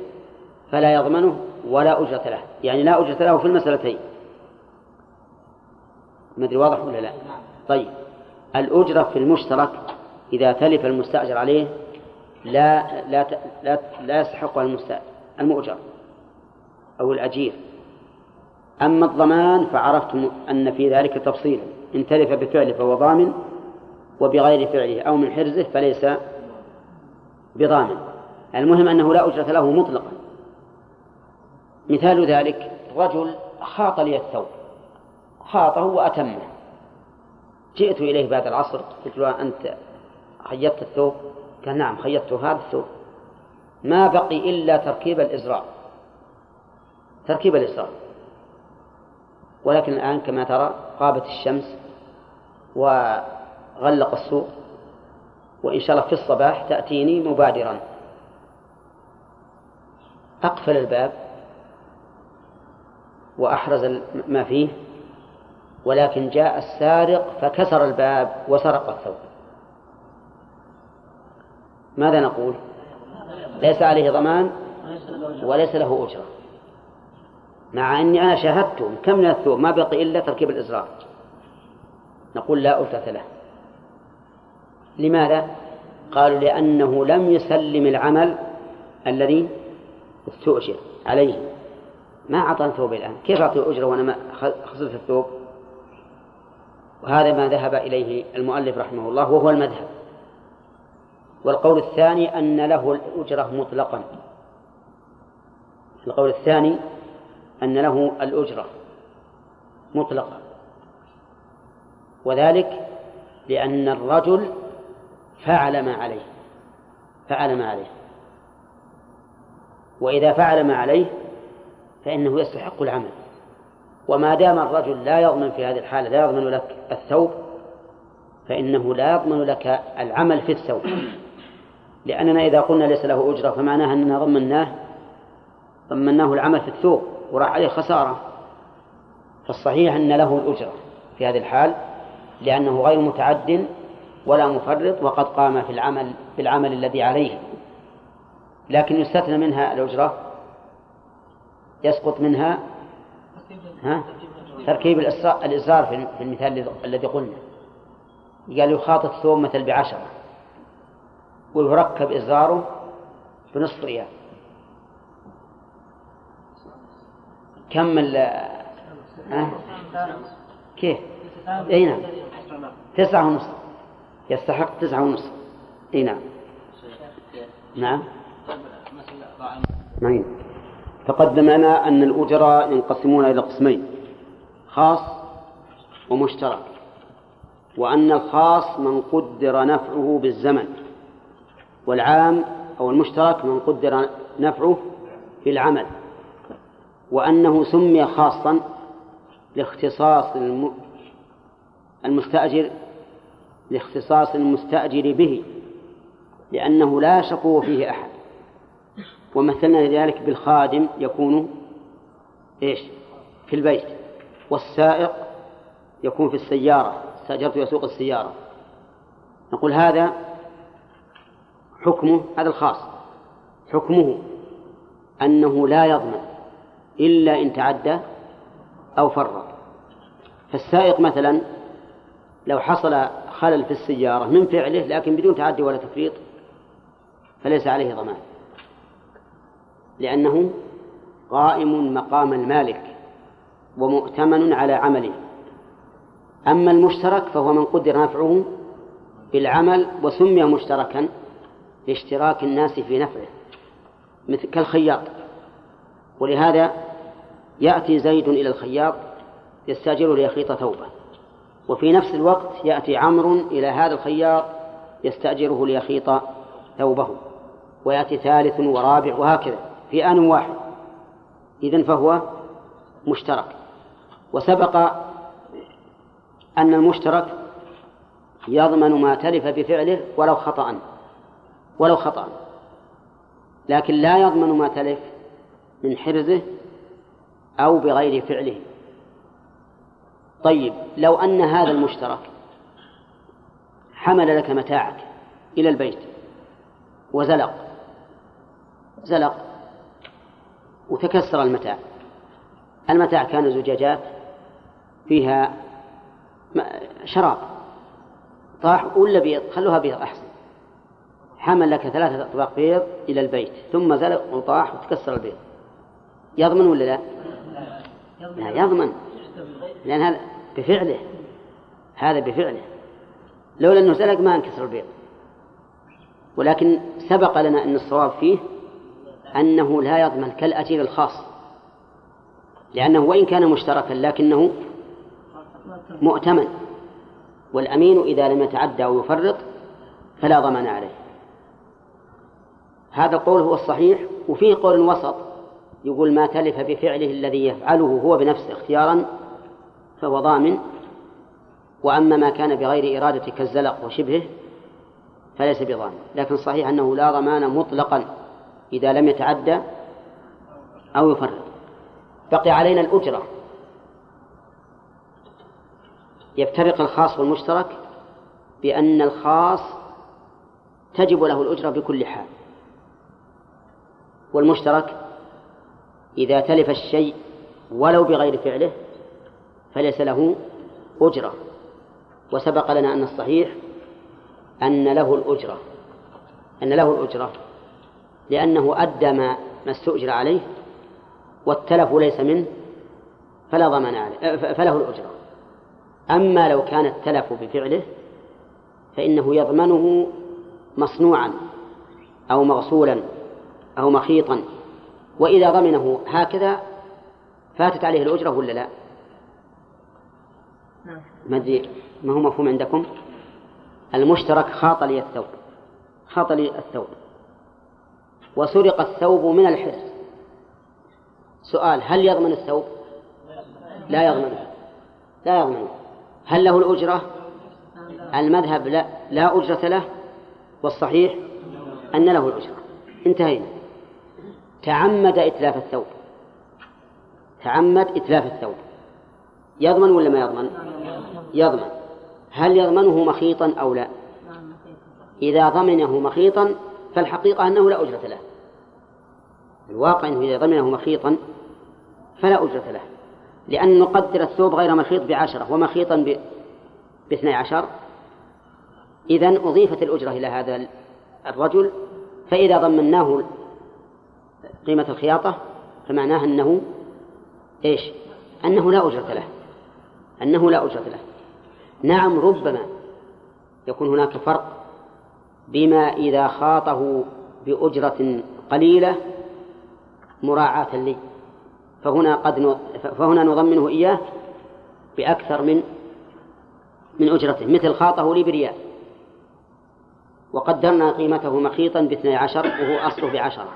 فلا يضمنه ولا أجرة له. يعني لا أجرة له في المسألتين. ما أدري واضح ولا لا؟ طيب. الأجرة في المشترك إذا تلف المستأجر عليه لا لا لا, لا يستحقها المؤجر أو الأجير. أما الضمان فعرفتم أن في ذلك تفصيلا. إن تلف بفعله فهو ضامن وبغير فعله أو من حرزه فليس بضامن. المهم أنه لا أجرة له مطلقا. مثال ذلك رجل خاط لي الثوب خاطه وأتمه. جئت إليه بعد العصر قلت له أنت خيطت الثوب؟ قال نعم خيطته هذا الثوب. ما بقي إلا تركيب الإزرار. تركيب الإزرار. ولكن الآن كما ترى غابت الشمس وغلق السوق وإن شاء الله في الصباح تأتيني مبادرا. أقفل الباب وأحرز ما فيه. ولكن جاء السارق فكسر الباب وسرق الثوب. ماذا نقول؟ ليس عليه ضمان وليس له أجرة. مع أني أنا شاهدته كم من الثوب ما بقي إلا تركيب الإزرار. نقول لا أجرة له. لماذا؟ قالوا لأنه لم يسلم العمل الذي استؤجر عليه. ما أعطى ثوب الآن. كيف أعطي أجرة وأنا ما خسرت الثوب؟ وهذا ما ذهب إليه المؤلف رحمه الله وهو المذهب. والقول الثاني أن له الأجرة مطلقا. القول الثاني أن له الأجرة مطلقا. وذلك لأن الرجل فعل ما عليه فعل ما عليه. وإذا فعل ما عليه فإنه يستحق العمل. وما دام الرجل لا يضمن في هذه الحالة لا يضمن لك الثوب فإنه لا يضمن لك العمل في الثوب. لأننا إذا قلنا ليس له أجرة فمعناها أننا ضمناه ضمناه العمل في الثوب وراح عليه خسارة. فالصحيح أن له الأجرة في هذه الحال لأنه غير متعد ولا مفرط وقد قام في العمل في العمل الذي عليه. لكن يستثنى منها الأجرة يسقط منها ها؟ تركيب الإصرار في المثال الذي قلنا. قال يخاطب ثوب مثل بعشرة. ويركب إزاره بنصف ريال. كم ال أه؟ كيف؟ أي نعم. تسعة ونصف. يستحق تسعة ونصف. أي نعم. نعم. نعم. تقدم لنا أن الأجراء ينقسمون إلى قسمين خاص ومشترك وأن الخاص من قدر نفعه بالزمن والعام أو المشترك من قدر نفعه في العمل وأنه سمي خاصا لاختصاص المستأجر لاختصاص المستأجر به لأنه لا شقو فيه أحد. ومثلنا ذلك بالخادم يكون إيش؟ في البيت. والسائق يكون في السيارة. استأجرت يسوق السيارة. نقول هذا حكمه هذا الخاص. حكمه أنه لا يضمن إلا إن تعدى أو فرط فالسائق مثلا لو حصل خلل في السيارة من فعله لكن بدون تعدي ولا تفريط فليس عليه ضمان. لأنه قائم مقام المالك ومؤتمن على عمله. أما المشترك فهو من قدر نفعه بالعمل وسمي مشتركا لاشتراك الناس في نفعه مثل كالخياط. ولهذا يأتي زيد إلى الخياط يستأجره ليخيط ثوبه وفي نفس الوقت يأتي عمرو إلى هذا الخياط يستأجره ليخيط ثوبه ويأتي ثالث ورابع وهكذا. في آن واحد. إذن فهو مشترك. وسبق أن المشترك يضمن ما تلف بفعله ولو خطأ. ولو خطأ. لكن لا يضمن ما تلف من حرزه أو بغير فعله. طيب لو أن هذا المشترك حمل لك متاعك إلى البيت وزلق زلق وتكسر المتاع. المتاع كان زجاجات فيها شراب. طاح ولا بيض خلوها بيض أحسن. حمل لك ثلاثة أطباق بيض إلى البيت ثم زلق وطاح وتكسر البيض. يضمن ولا لا؟ لا يضمن. لأن هذا بفعله. هذا بفعله. لولا أنه زلق ما انكسر البيض. ولكن سبق لنا أن الصواب فيه أنه لا يضمن كالأجير الخاص لأنه وإن كان مشتركا لكنه مؤتمن والأمين إذا لم يتعدى أو يفرط فلا ضمان عليه. هذا القول هو الصحيح وفيه قول وسط يقول ما تلف بفعله الذي يفعله هو بنفسه اختيارا فهو ضامن وأما ما كان بغير إرادة كالزلق وشبهه فليس بضامن. لكن صحيح أنه لا ضمان مطلقا. إذا لم يتعدى أو يفرط. بقي علينا الأجرة. يفترق الخاص والمشترك بأن الخاص تجب له الأجرة بكل حال. والمشترك إذا تلف الشيء ولو بغير فعله فليس له أجرة. وسبق لنا أن الصحيح أن له الأجرة. أن له الأجرة. لأنه أدى ما ما استؤجر عليه والتلف ليس منه فلا ضمان عليه فله الأجرة أما لو كان التلف بفعله فإنه يضمنه مصنوعا أو مغسولا أو مخيطا وإذا ضمنه هكذا فاتت عليه الأجرة ولا لا؟ ما أدري ما هو مفهوم عندكم؟ المشترك خاط لي الثوب خاط لي الثوب وسرق الثوب من الحرز سؤال هل يضمن الثوب؟ لا يضمنه لا يضمنه هل له الأجرة؟ المذهب لا لا أجرة له. والصحيح أن له الأجرة. انتهينا. تعمد إتلاف الثوب. تعمد إتلاف الثوب. يضمن ولا ما يضمن؟ يضمن. هل يضمنه مخيطا أو لا؟ إذا ضمنه مخيطا فالحقيقة أنه لا أجرة له. الواقع أنه إذا ضمنه مخيطا فلا أجرة له لأن نقدر الثوب غير مخيط بعشرة ومخيطا باثني عشر. إذا أضيفت الأجرة إلى هذا الرجل فإذا ضمناه قيمة الخياطة فمعناه أنه إيش؟ أنه لا أجرة له أنه لا أجرة له. نعم ربما يكون هناك فرق بما إذا خاطه بأجرة قليلة مراعاة لي. فهنا قد فهنا نضمنه إياه بأكثر من من أجرته مثل خاطه لي بريال وقدرنا قيمته مخيطا باثني عشر وهو أصله بعشرة.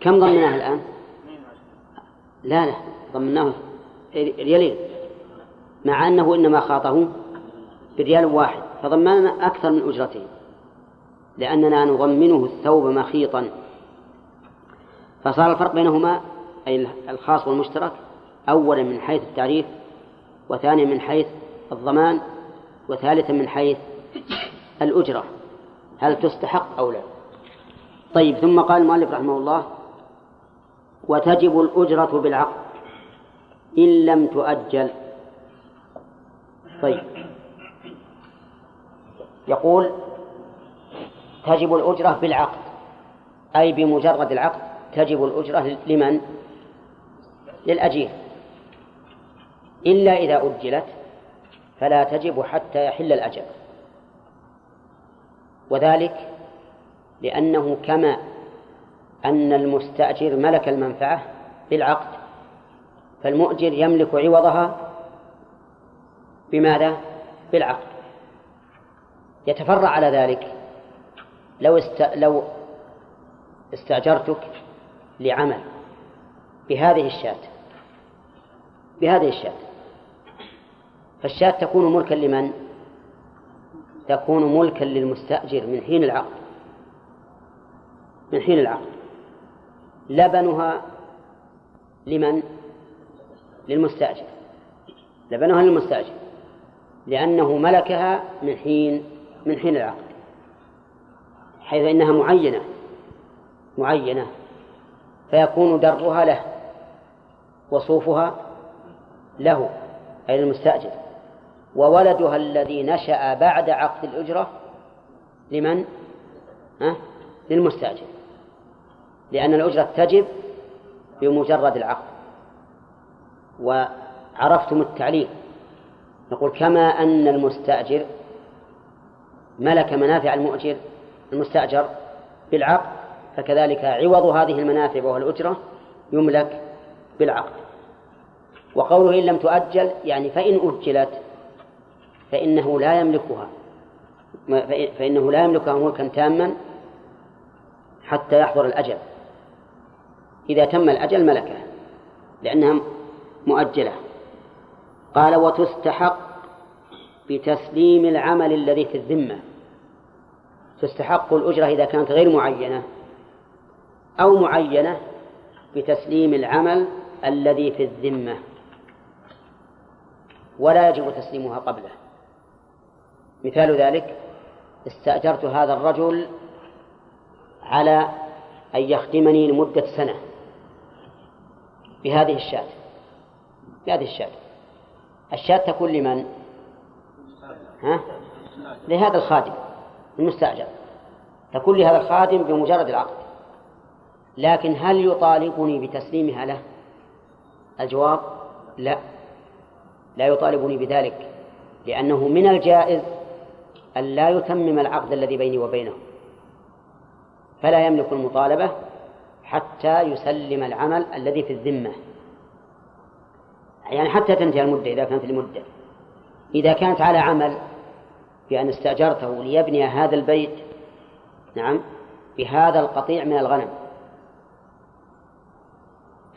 كم ضمناه الآن؟ لا لا ضمناه ريالين مع أنه إنما خاطه بريال واحد فضمننا أكثر من أجرته لأننا نضمنه الثوب مخيطا. فصار الفرق بينهما أي الخاص والمشترك أولا من حيث التعريف وثانيا من حيث الضمان وثالثا من حيث الأجرة. هل تستحق أو لا؟ طيب ثم قال المؤلف رحمه الله وتجب الأجرة بالعقد إن لم تؤجل. طيب. يقول تجب الأجرة بالعقد أي بمجرد العقد. تجب الأجرة لمن؟ للأجير إلا إذا أجلت فلا تجب حتى يحل الأجل وذلك لأنه كما أن المستأجر ملك المنفعة بالعقد فالمؤجر يملك عوضها بماذا؟ بالعقد يتفرع على ذلك لو است... لو استأجرتك لعمل بهذه الشاة بهذه الشاة فالشاة تكون ملكا لمن؟ تكون ملكا للمستأجر من حين العقد من حين العقد لبنها لمن؟ للمستأجر لبنها للمستأجر لأنه ملكها من حين من حين العقد حيث إنها معينة معينة فيكون درها له وصوفها له أي المستأجر وولدها الذي نشأ بعد عقد الأجرة لمن؟ أه؟ للمستأجر لأن الأجرة تجب بمجرد العقد وعرفتم التعليل نقول كما أن المستأجر ملك منافع المؤجر المستأجر بالعقد فكذلك عوض هذه المنافع وهو الأجرة يملك بالعقد. وقوله إن لم تؤجل يعني فإن أجلت فإنه لا يملكها فإنه لا يملكها ملكا تاما حتى يحضر الأجل. إذا تم الأجل ملكه لأنها مؤجلة. قال وتستحق بتسليم العمل الذي في الذمة تستحق الأجرة إذا كانت غير معينة. أو معينة بتسليم العمل الذي في الذمة. ولا يجب تسليمها قبله. مثال ذلك استأجرت هذا الرجل على أن يخدمني لمدة سنة بهذه الشاة. بهذه الشاة. الشاة تكون لمن؟ ها؟ لهذا الخادم المستأجر. تكون لهذا الخادم بمجرد العقد. لكن هل يطالبني بتسليمها له؟ الجواب لا. لا يطالبني بذلك لأنه من الجائز أن لا يتمم العقد الذي بيني وبينه. فلا يملك المطالبة حتى يسلم العمل الذي في الذمة. يعني حتى تنتهي المدة إذا كانت المدة إذا كانت على عمل بأن استأجرته ليبني هذا البيت نعم بهذا القطيع من الغنم.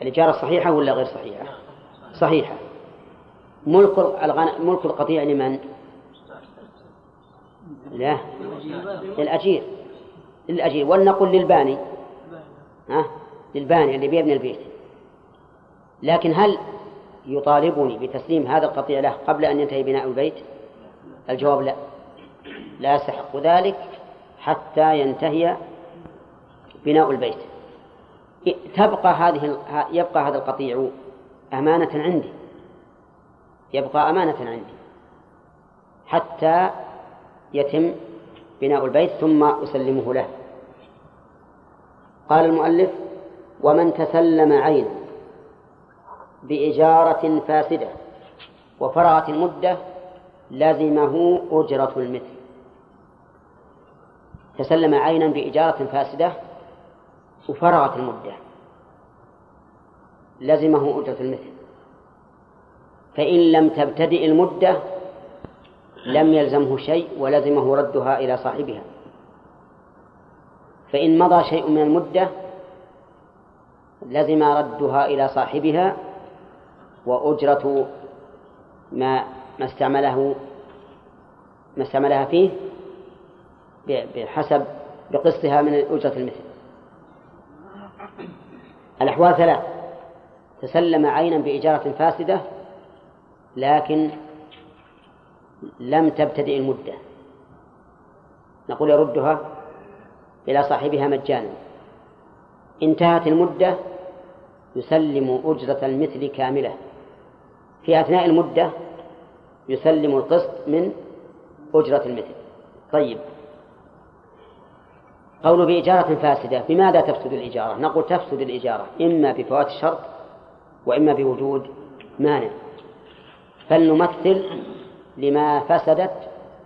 الإجارة صحيحة ولا غير صحيحة؟ صحيحة. ملك الغنم ملك القطيع لمن؟ لا. للأجير. للأجير. ولنقل للباني. ها؟ للباني اللي بيبني البيت. لكن هل يطالبني بتسليم هذا القطيع له قبل أن ينتهي بناء البيت؟ الجواب لا. لا يستحق ذلك حتى ينتهي بناء البيت. تبقى هذه يبقى هذا القطيع أمانة عندي. يبقى أمانة عندي. حتى يتم بناء البيت ثم أسلمه له. قال المؤلف ومن تسلم عين بإجارة فاسدة وفرغت المدة لزمه أجرة المثل. تسلم عينا بإجارة فاسدة وفرغت المدة. لزمه أجرة المثل. فإن لم تبتدئ المدة لم يلزمه شيء ولزمه ردها إلى صاحبها. فإن مضى شيء من المدة لزم ردها إلى صاحبها وأجرة ما ما استعمله ما استعملها فيه بحسب بقسطها من أجرة المثل. الأحوال ثلاث. تسلم عينا بإجارة فاسدة لكن لم تبتدئ المدة. نقول يردها إلى صاحبها مجانا. انتهت المدة يسلم أجرة المثل كاملة. في أثناء المدة يسلم القسط من أجرة المثل. طيب. قول بإجارة فاسدة بماذا تفسد الإجارة؟ نقول تفسد الإجارة إما بفوات الشرط وإما بوجود مانع. فلنمثل لما فسدت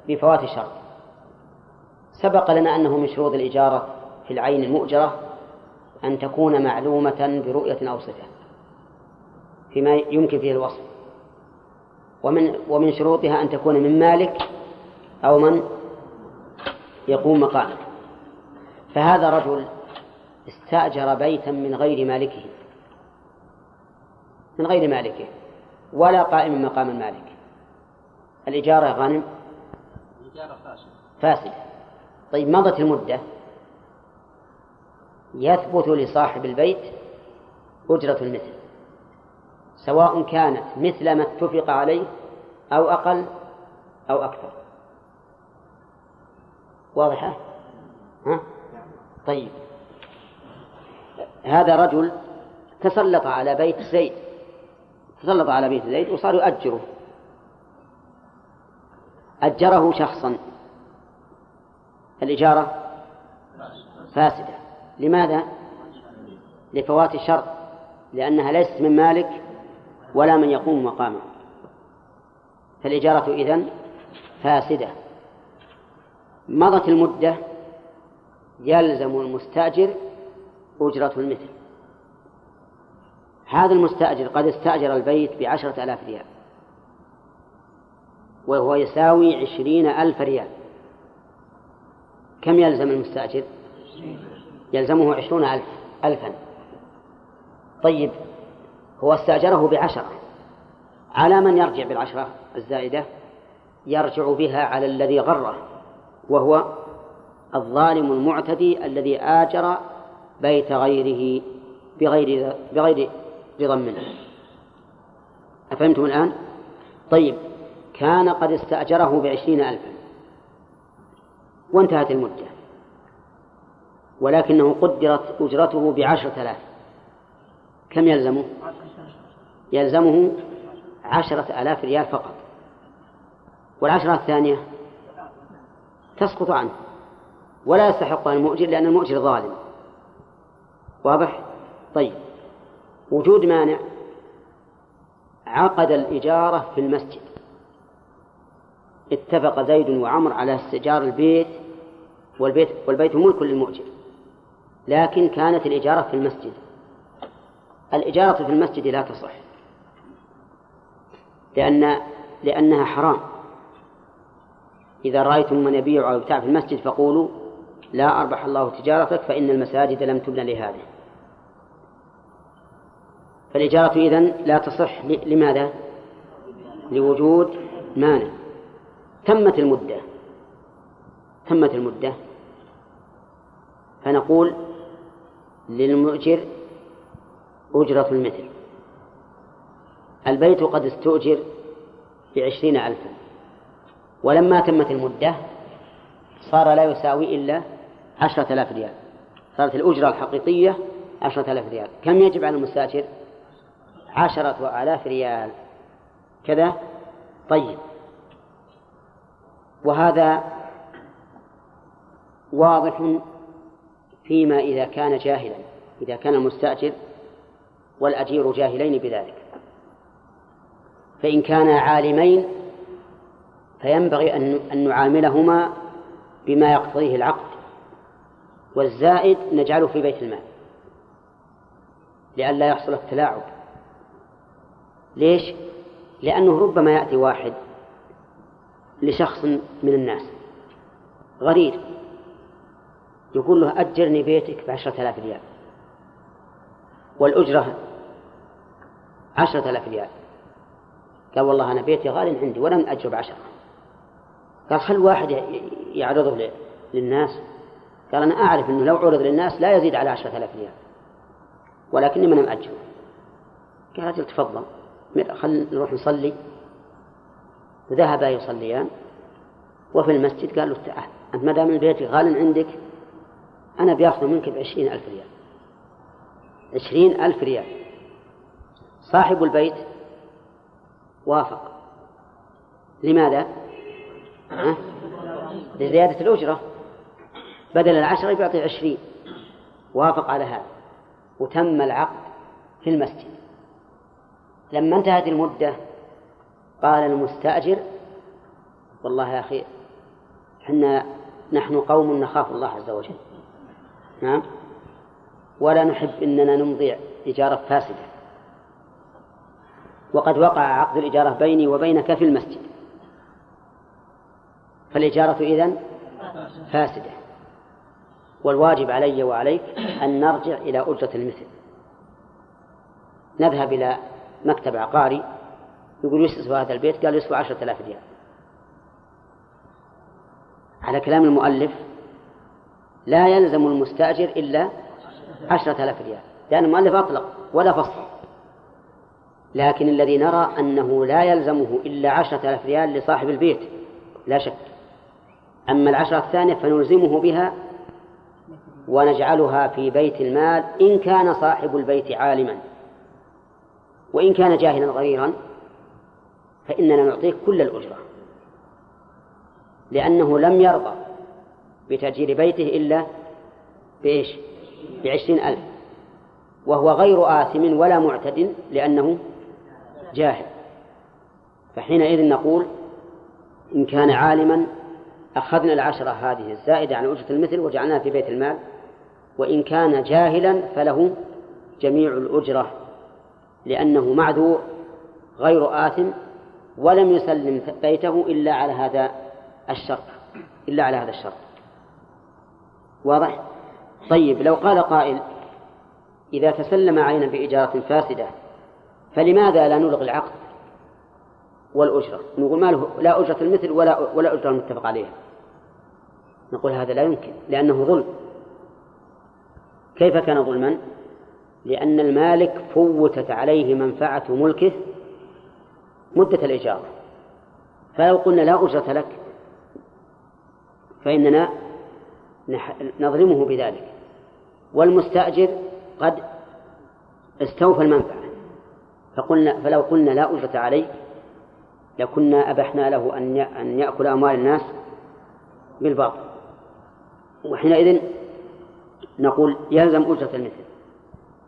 بفوات الشرط. سبق لنا أنه من شروط الإجارة في العين المؤجرة أن تكون معلومة برؤية أو صفة فيما يمكن فيه الوصف. ومن ومن شروطها أن تكون من مالك أو من يقوم مقامه فهذا رجل استأجر بيتا من غير مالكه. من غير مالكه. ولا قائم مقام المالك. الإجارة غنم فاسدة طيب مضت المدة. يثبت لصاحب البيت أجرة المثل. سواء كانت مثل ما اتفق عليه أو أقل أو أكثر. واضحة؟ طيب. هذا رجل تسلط على بيت زيد. تسلط على بيت زيد وصار يؤجره. أجره شخصا. الإجارة فاسدة. لماذا؟ لفوات الشرط لأنها ليست من مالك ولا من يقوم مقامه. فالإجارة إذن فاسدة. مضت المدة يلزم المستأجر أجرة المثل هذا المستأجر قد استأجر البيت بعشرة آلاف ريال. وهو يساوي عشرين ألف ريال. كم يلزم المستأجر؟ يلزمه عشرون ألف ألفا. طيب هو استأجره بعشرة. على من يرجع بالعشرة الزائدة؟ يرجع بها على الذي غره وهو الظالم المعتدي الذي آجر بيت غيره بغير بغير رضا منه. أفهمتم الآن؟ طيب كان قد استأجره بعشرين ألفا. وانتهت المدة. ولكنه قدرت أجرته بعشرة آلاف. كم يلزمه؟ يلزمه عشرة آلاف ريال فقط. والعشرة الثانية؟ تسقط عنه. ولا يستحقها المؤجر لأن المؤجر ظالم. واضح؟ طيب. وجود مانع عقد الإجارة في المسجد. اتفق زيد وعمر على استئجار البيت والبيت والبيت ملك للمؤجر لكن كانت الإجارة في المسجد. الإجارة في المسجد لا تصح لأن لأنها حرام. إذا رأيتم من يبيع أو يبتاع في المسجد فقولوا لا أربح الله تجارتك فإن المساجد لم تبنى لهذا فالإجارة إذن لا تصح لماذا؟ لوجود مانع. تمت المدة. تمت المدة. فنقول للمؤجر أجرة المثل البيت قد استؤجر بعشرين ألفا. ولما تمت المدة صار لا يساوي إلا عشرة آلاف ريال. صارت الأجرة الحقيقية عشرة آلاف ريال. كم يجب على المستأجر؟ عشرة آلاف ريال. كذا؟ طيب. وهذا واضح فيما إذا كان جاهلا إذا كان المستأجر والأجير جاهلين بذلك. فإن كانا عالمين فينبغي أن نعاملهما بما يقتضيه العقد والزائد نجعله في بيت المال. لئلا يحصل التلاعب. ليش؟ لأنه ربما يأتي واحد لشخص من الناس غرير يقول له أجرني بيتك بعشرة آلاف ريال. والأجرة عشرة آلاف ريال. قال والله أنا بيتي غال عندي ولم أجر بعشرة. قال خل واحد يعرضه للناس؟ قال أنا أعرف أنه لو عرض للناس لا يزيد على عشرة آلاف ريال. ولكني أجره قال أجل تفضل. خل نروح نصلي. ذهبا يصليان. وفي المسجد قال له تعال. أنت ما دام البيت غال عندك أنا بياخذ منك بعشرين ألف ريال. عشرين ألف ريال. صاحب البيت وافق. لماذا؟ لزيادة الأجرة. بدل العشرة بيعطي عشرين. وافق على هذا. وتم العقد في المسجد. لما انتهت المدة قال المستأجر والله يا أخي حنا نحن قوم نخاف الله عز وجل. نعم؟ ولا نحب أننا نمضي إجارة فاسدة. وقد وقع عقد الإجارة بيني وبينك في المسجد. فالإجارة إذن فاسدة. والواجب علي وعليك أن نرجع إلى أجرة المثل. نذهب إلى مكتب عقاري يقول يسوى هذا البيت قال يسوى عشرة آلاف ريال. على كلام المؤلف لا يلزم المستأجر إلا عشرة آلاف ريال لأن المؤلف أطلق ولا فصل. لكن الذي نرى أنه لا يلزمه إلا عشرة آلاف ريال لصاحب البيت لا شك. أما العشرة الثانية فنلزمه بها ونجعلها في بيت المال إن كان صاحب البيت عالما. وإن كان جاهلا غيرا فإننا نعطيه كل الأجرة. لأنه لم يرضى بتأجير بيته إلا بإيش؟ بعشرين ألف. وهو غير آثم ولا معتد لأنه جاهل. فحينئذ نقول إن كان عالما أخذنا العشرة هذه الزائدة عن أجرة المثل وجعلناها في بيت المال. وإن كان جاهلا فله جميع الأجرة لأنه معذور غير آثم ولم يسلم بيته إلا على هذا الشرط إلا على هذا الشرط. واضح؟ طيب لو قال قائل إذا تسلم عينا بإجارة فاسدة فلماذا لا نلغي العقد والأجرة؟ نقول ما له لا أجرة المثل ولا ولا أجرة المتفق عليها. نقول هذا لا يمكن لأنه ظلم. كيف كان ظلما؟ لأن المالك فوتت عليه منفعة ملكه مدة الإجارة فلو قلنا لا أجرة لك فإننا نظلمه بذلك. والمستأجر قد استوفى المنفعة. فقلنا فلو قلنا لا أجرة عليك لكنا أبحنا له أن أن يأكل أموال الناس بالباطل. وحينئذ نقول يلزم أجرة المثل.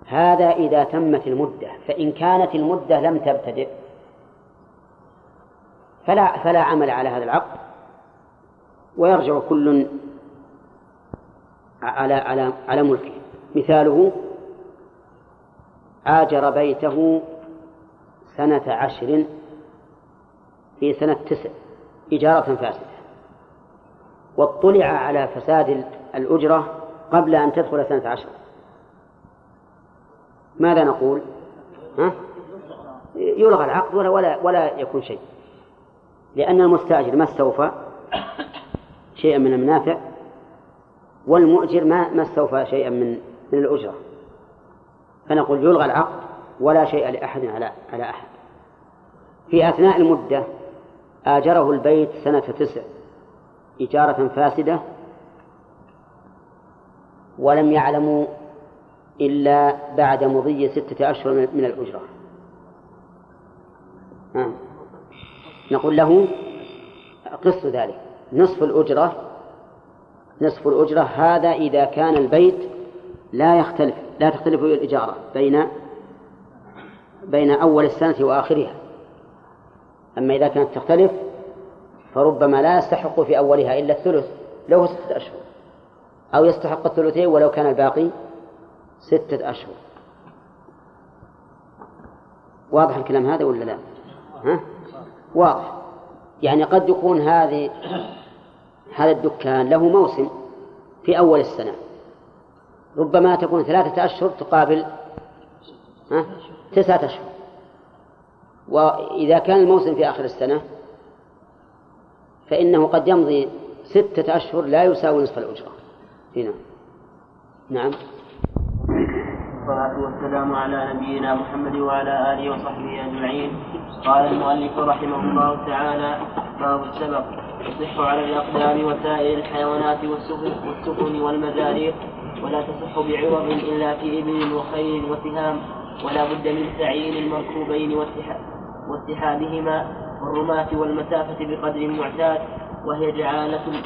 هذا إذا تمت المدة فإن كانت المدة لم تبتدئ فلا فلا عمل على هذا العقد. ويرجع كل على على على ملكه. مثاله آجر بيته سنة عشر في سنة تسع إجارة فاسدة. واطلع على فساد الأجرة قبل أن تدخل سنة عشر ماذا نقول؟ ها؟ يلغى العقد ولا ولا ولا يكون شيء لأن المستأجر ما استوفى شيئا من المنافع والمؤجر ما ما استوفى شيئا من من الأجرة فنقول يلغى العقد ولا شيء لأحد على على أحد في أثناء المدة آجره البيت سنة تسع إجارة فاسدة ولم يعلموا إلا بعد مضي ستة أشهر من الأجرة. نقول له قص ذلك. نصف الأجرة نصف الأجرة هذا إذا كان البيت لا يختلف لا تختلف الإجارة بين بين أول السنة وآخرها. أما إذا كانت تختلف فربما لا يستحق في أولها إلا الثلث. له ستة أشهر. أو يستحق الثلثين ولو كان الباقي ستة أشهر واضح الكلام هذا ولا لا؟ ها؟ واضح يعني قد يكون هذه هذا الدكان له موسم في أول السنة ربما تكون ثلاثة أشهر تقابل ها؟ تسعة أشهر وإذا كان الموسم في آخر السنة فإنه قد يمضي ستة أشهر لا يساوي نصف الأجرة هنا نعم. والصلاة والسلام على نبينا محمد وعلى آله وصحبه أجمعين. قال المؤلف رحمه الله تعالى باب السبق. يصح على الأقدام وسائر الحيوانات والسفن والمزاريق ولا تصح بعوض إلا في إبل وخيل وسهام ولا بد من تعيين المركوبين واتحادهما والرماة والمسافة بقدر معتاد وهي جعالة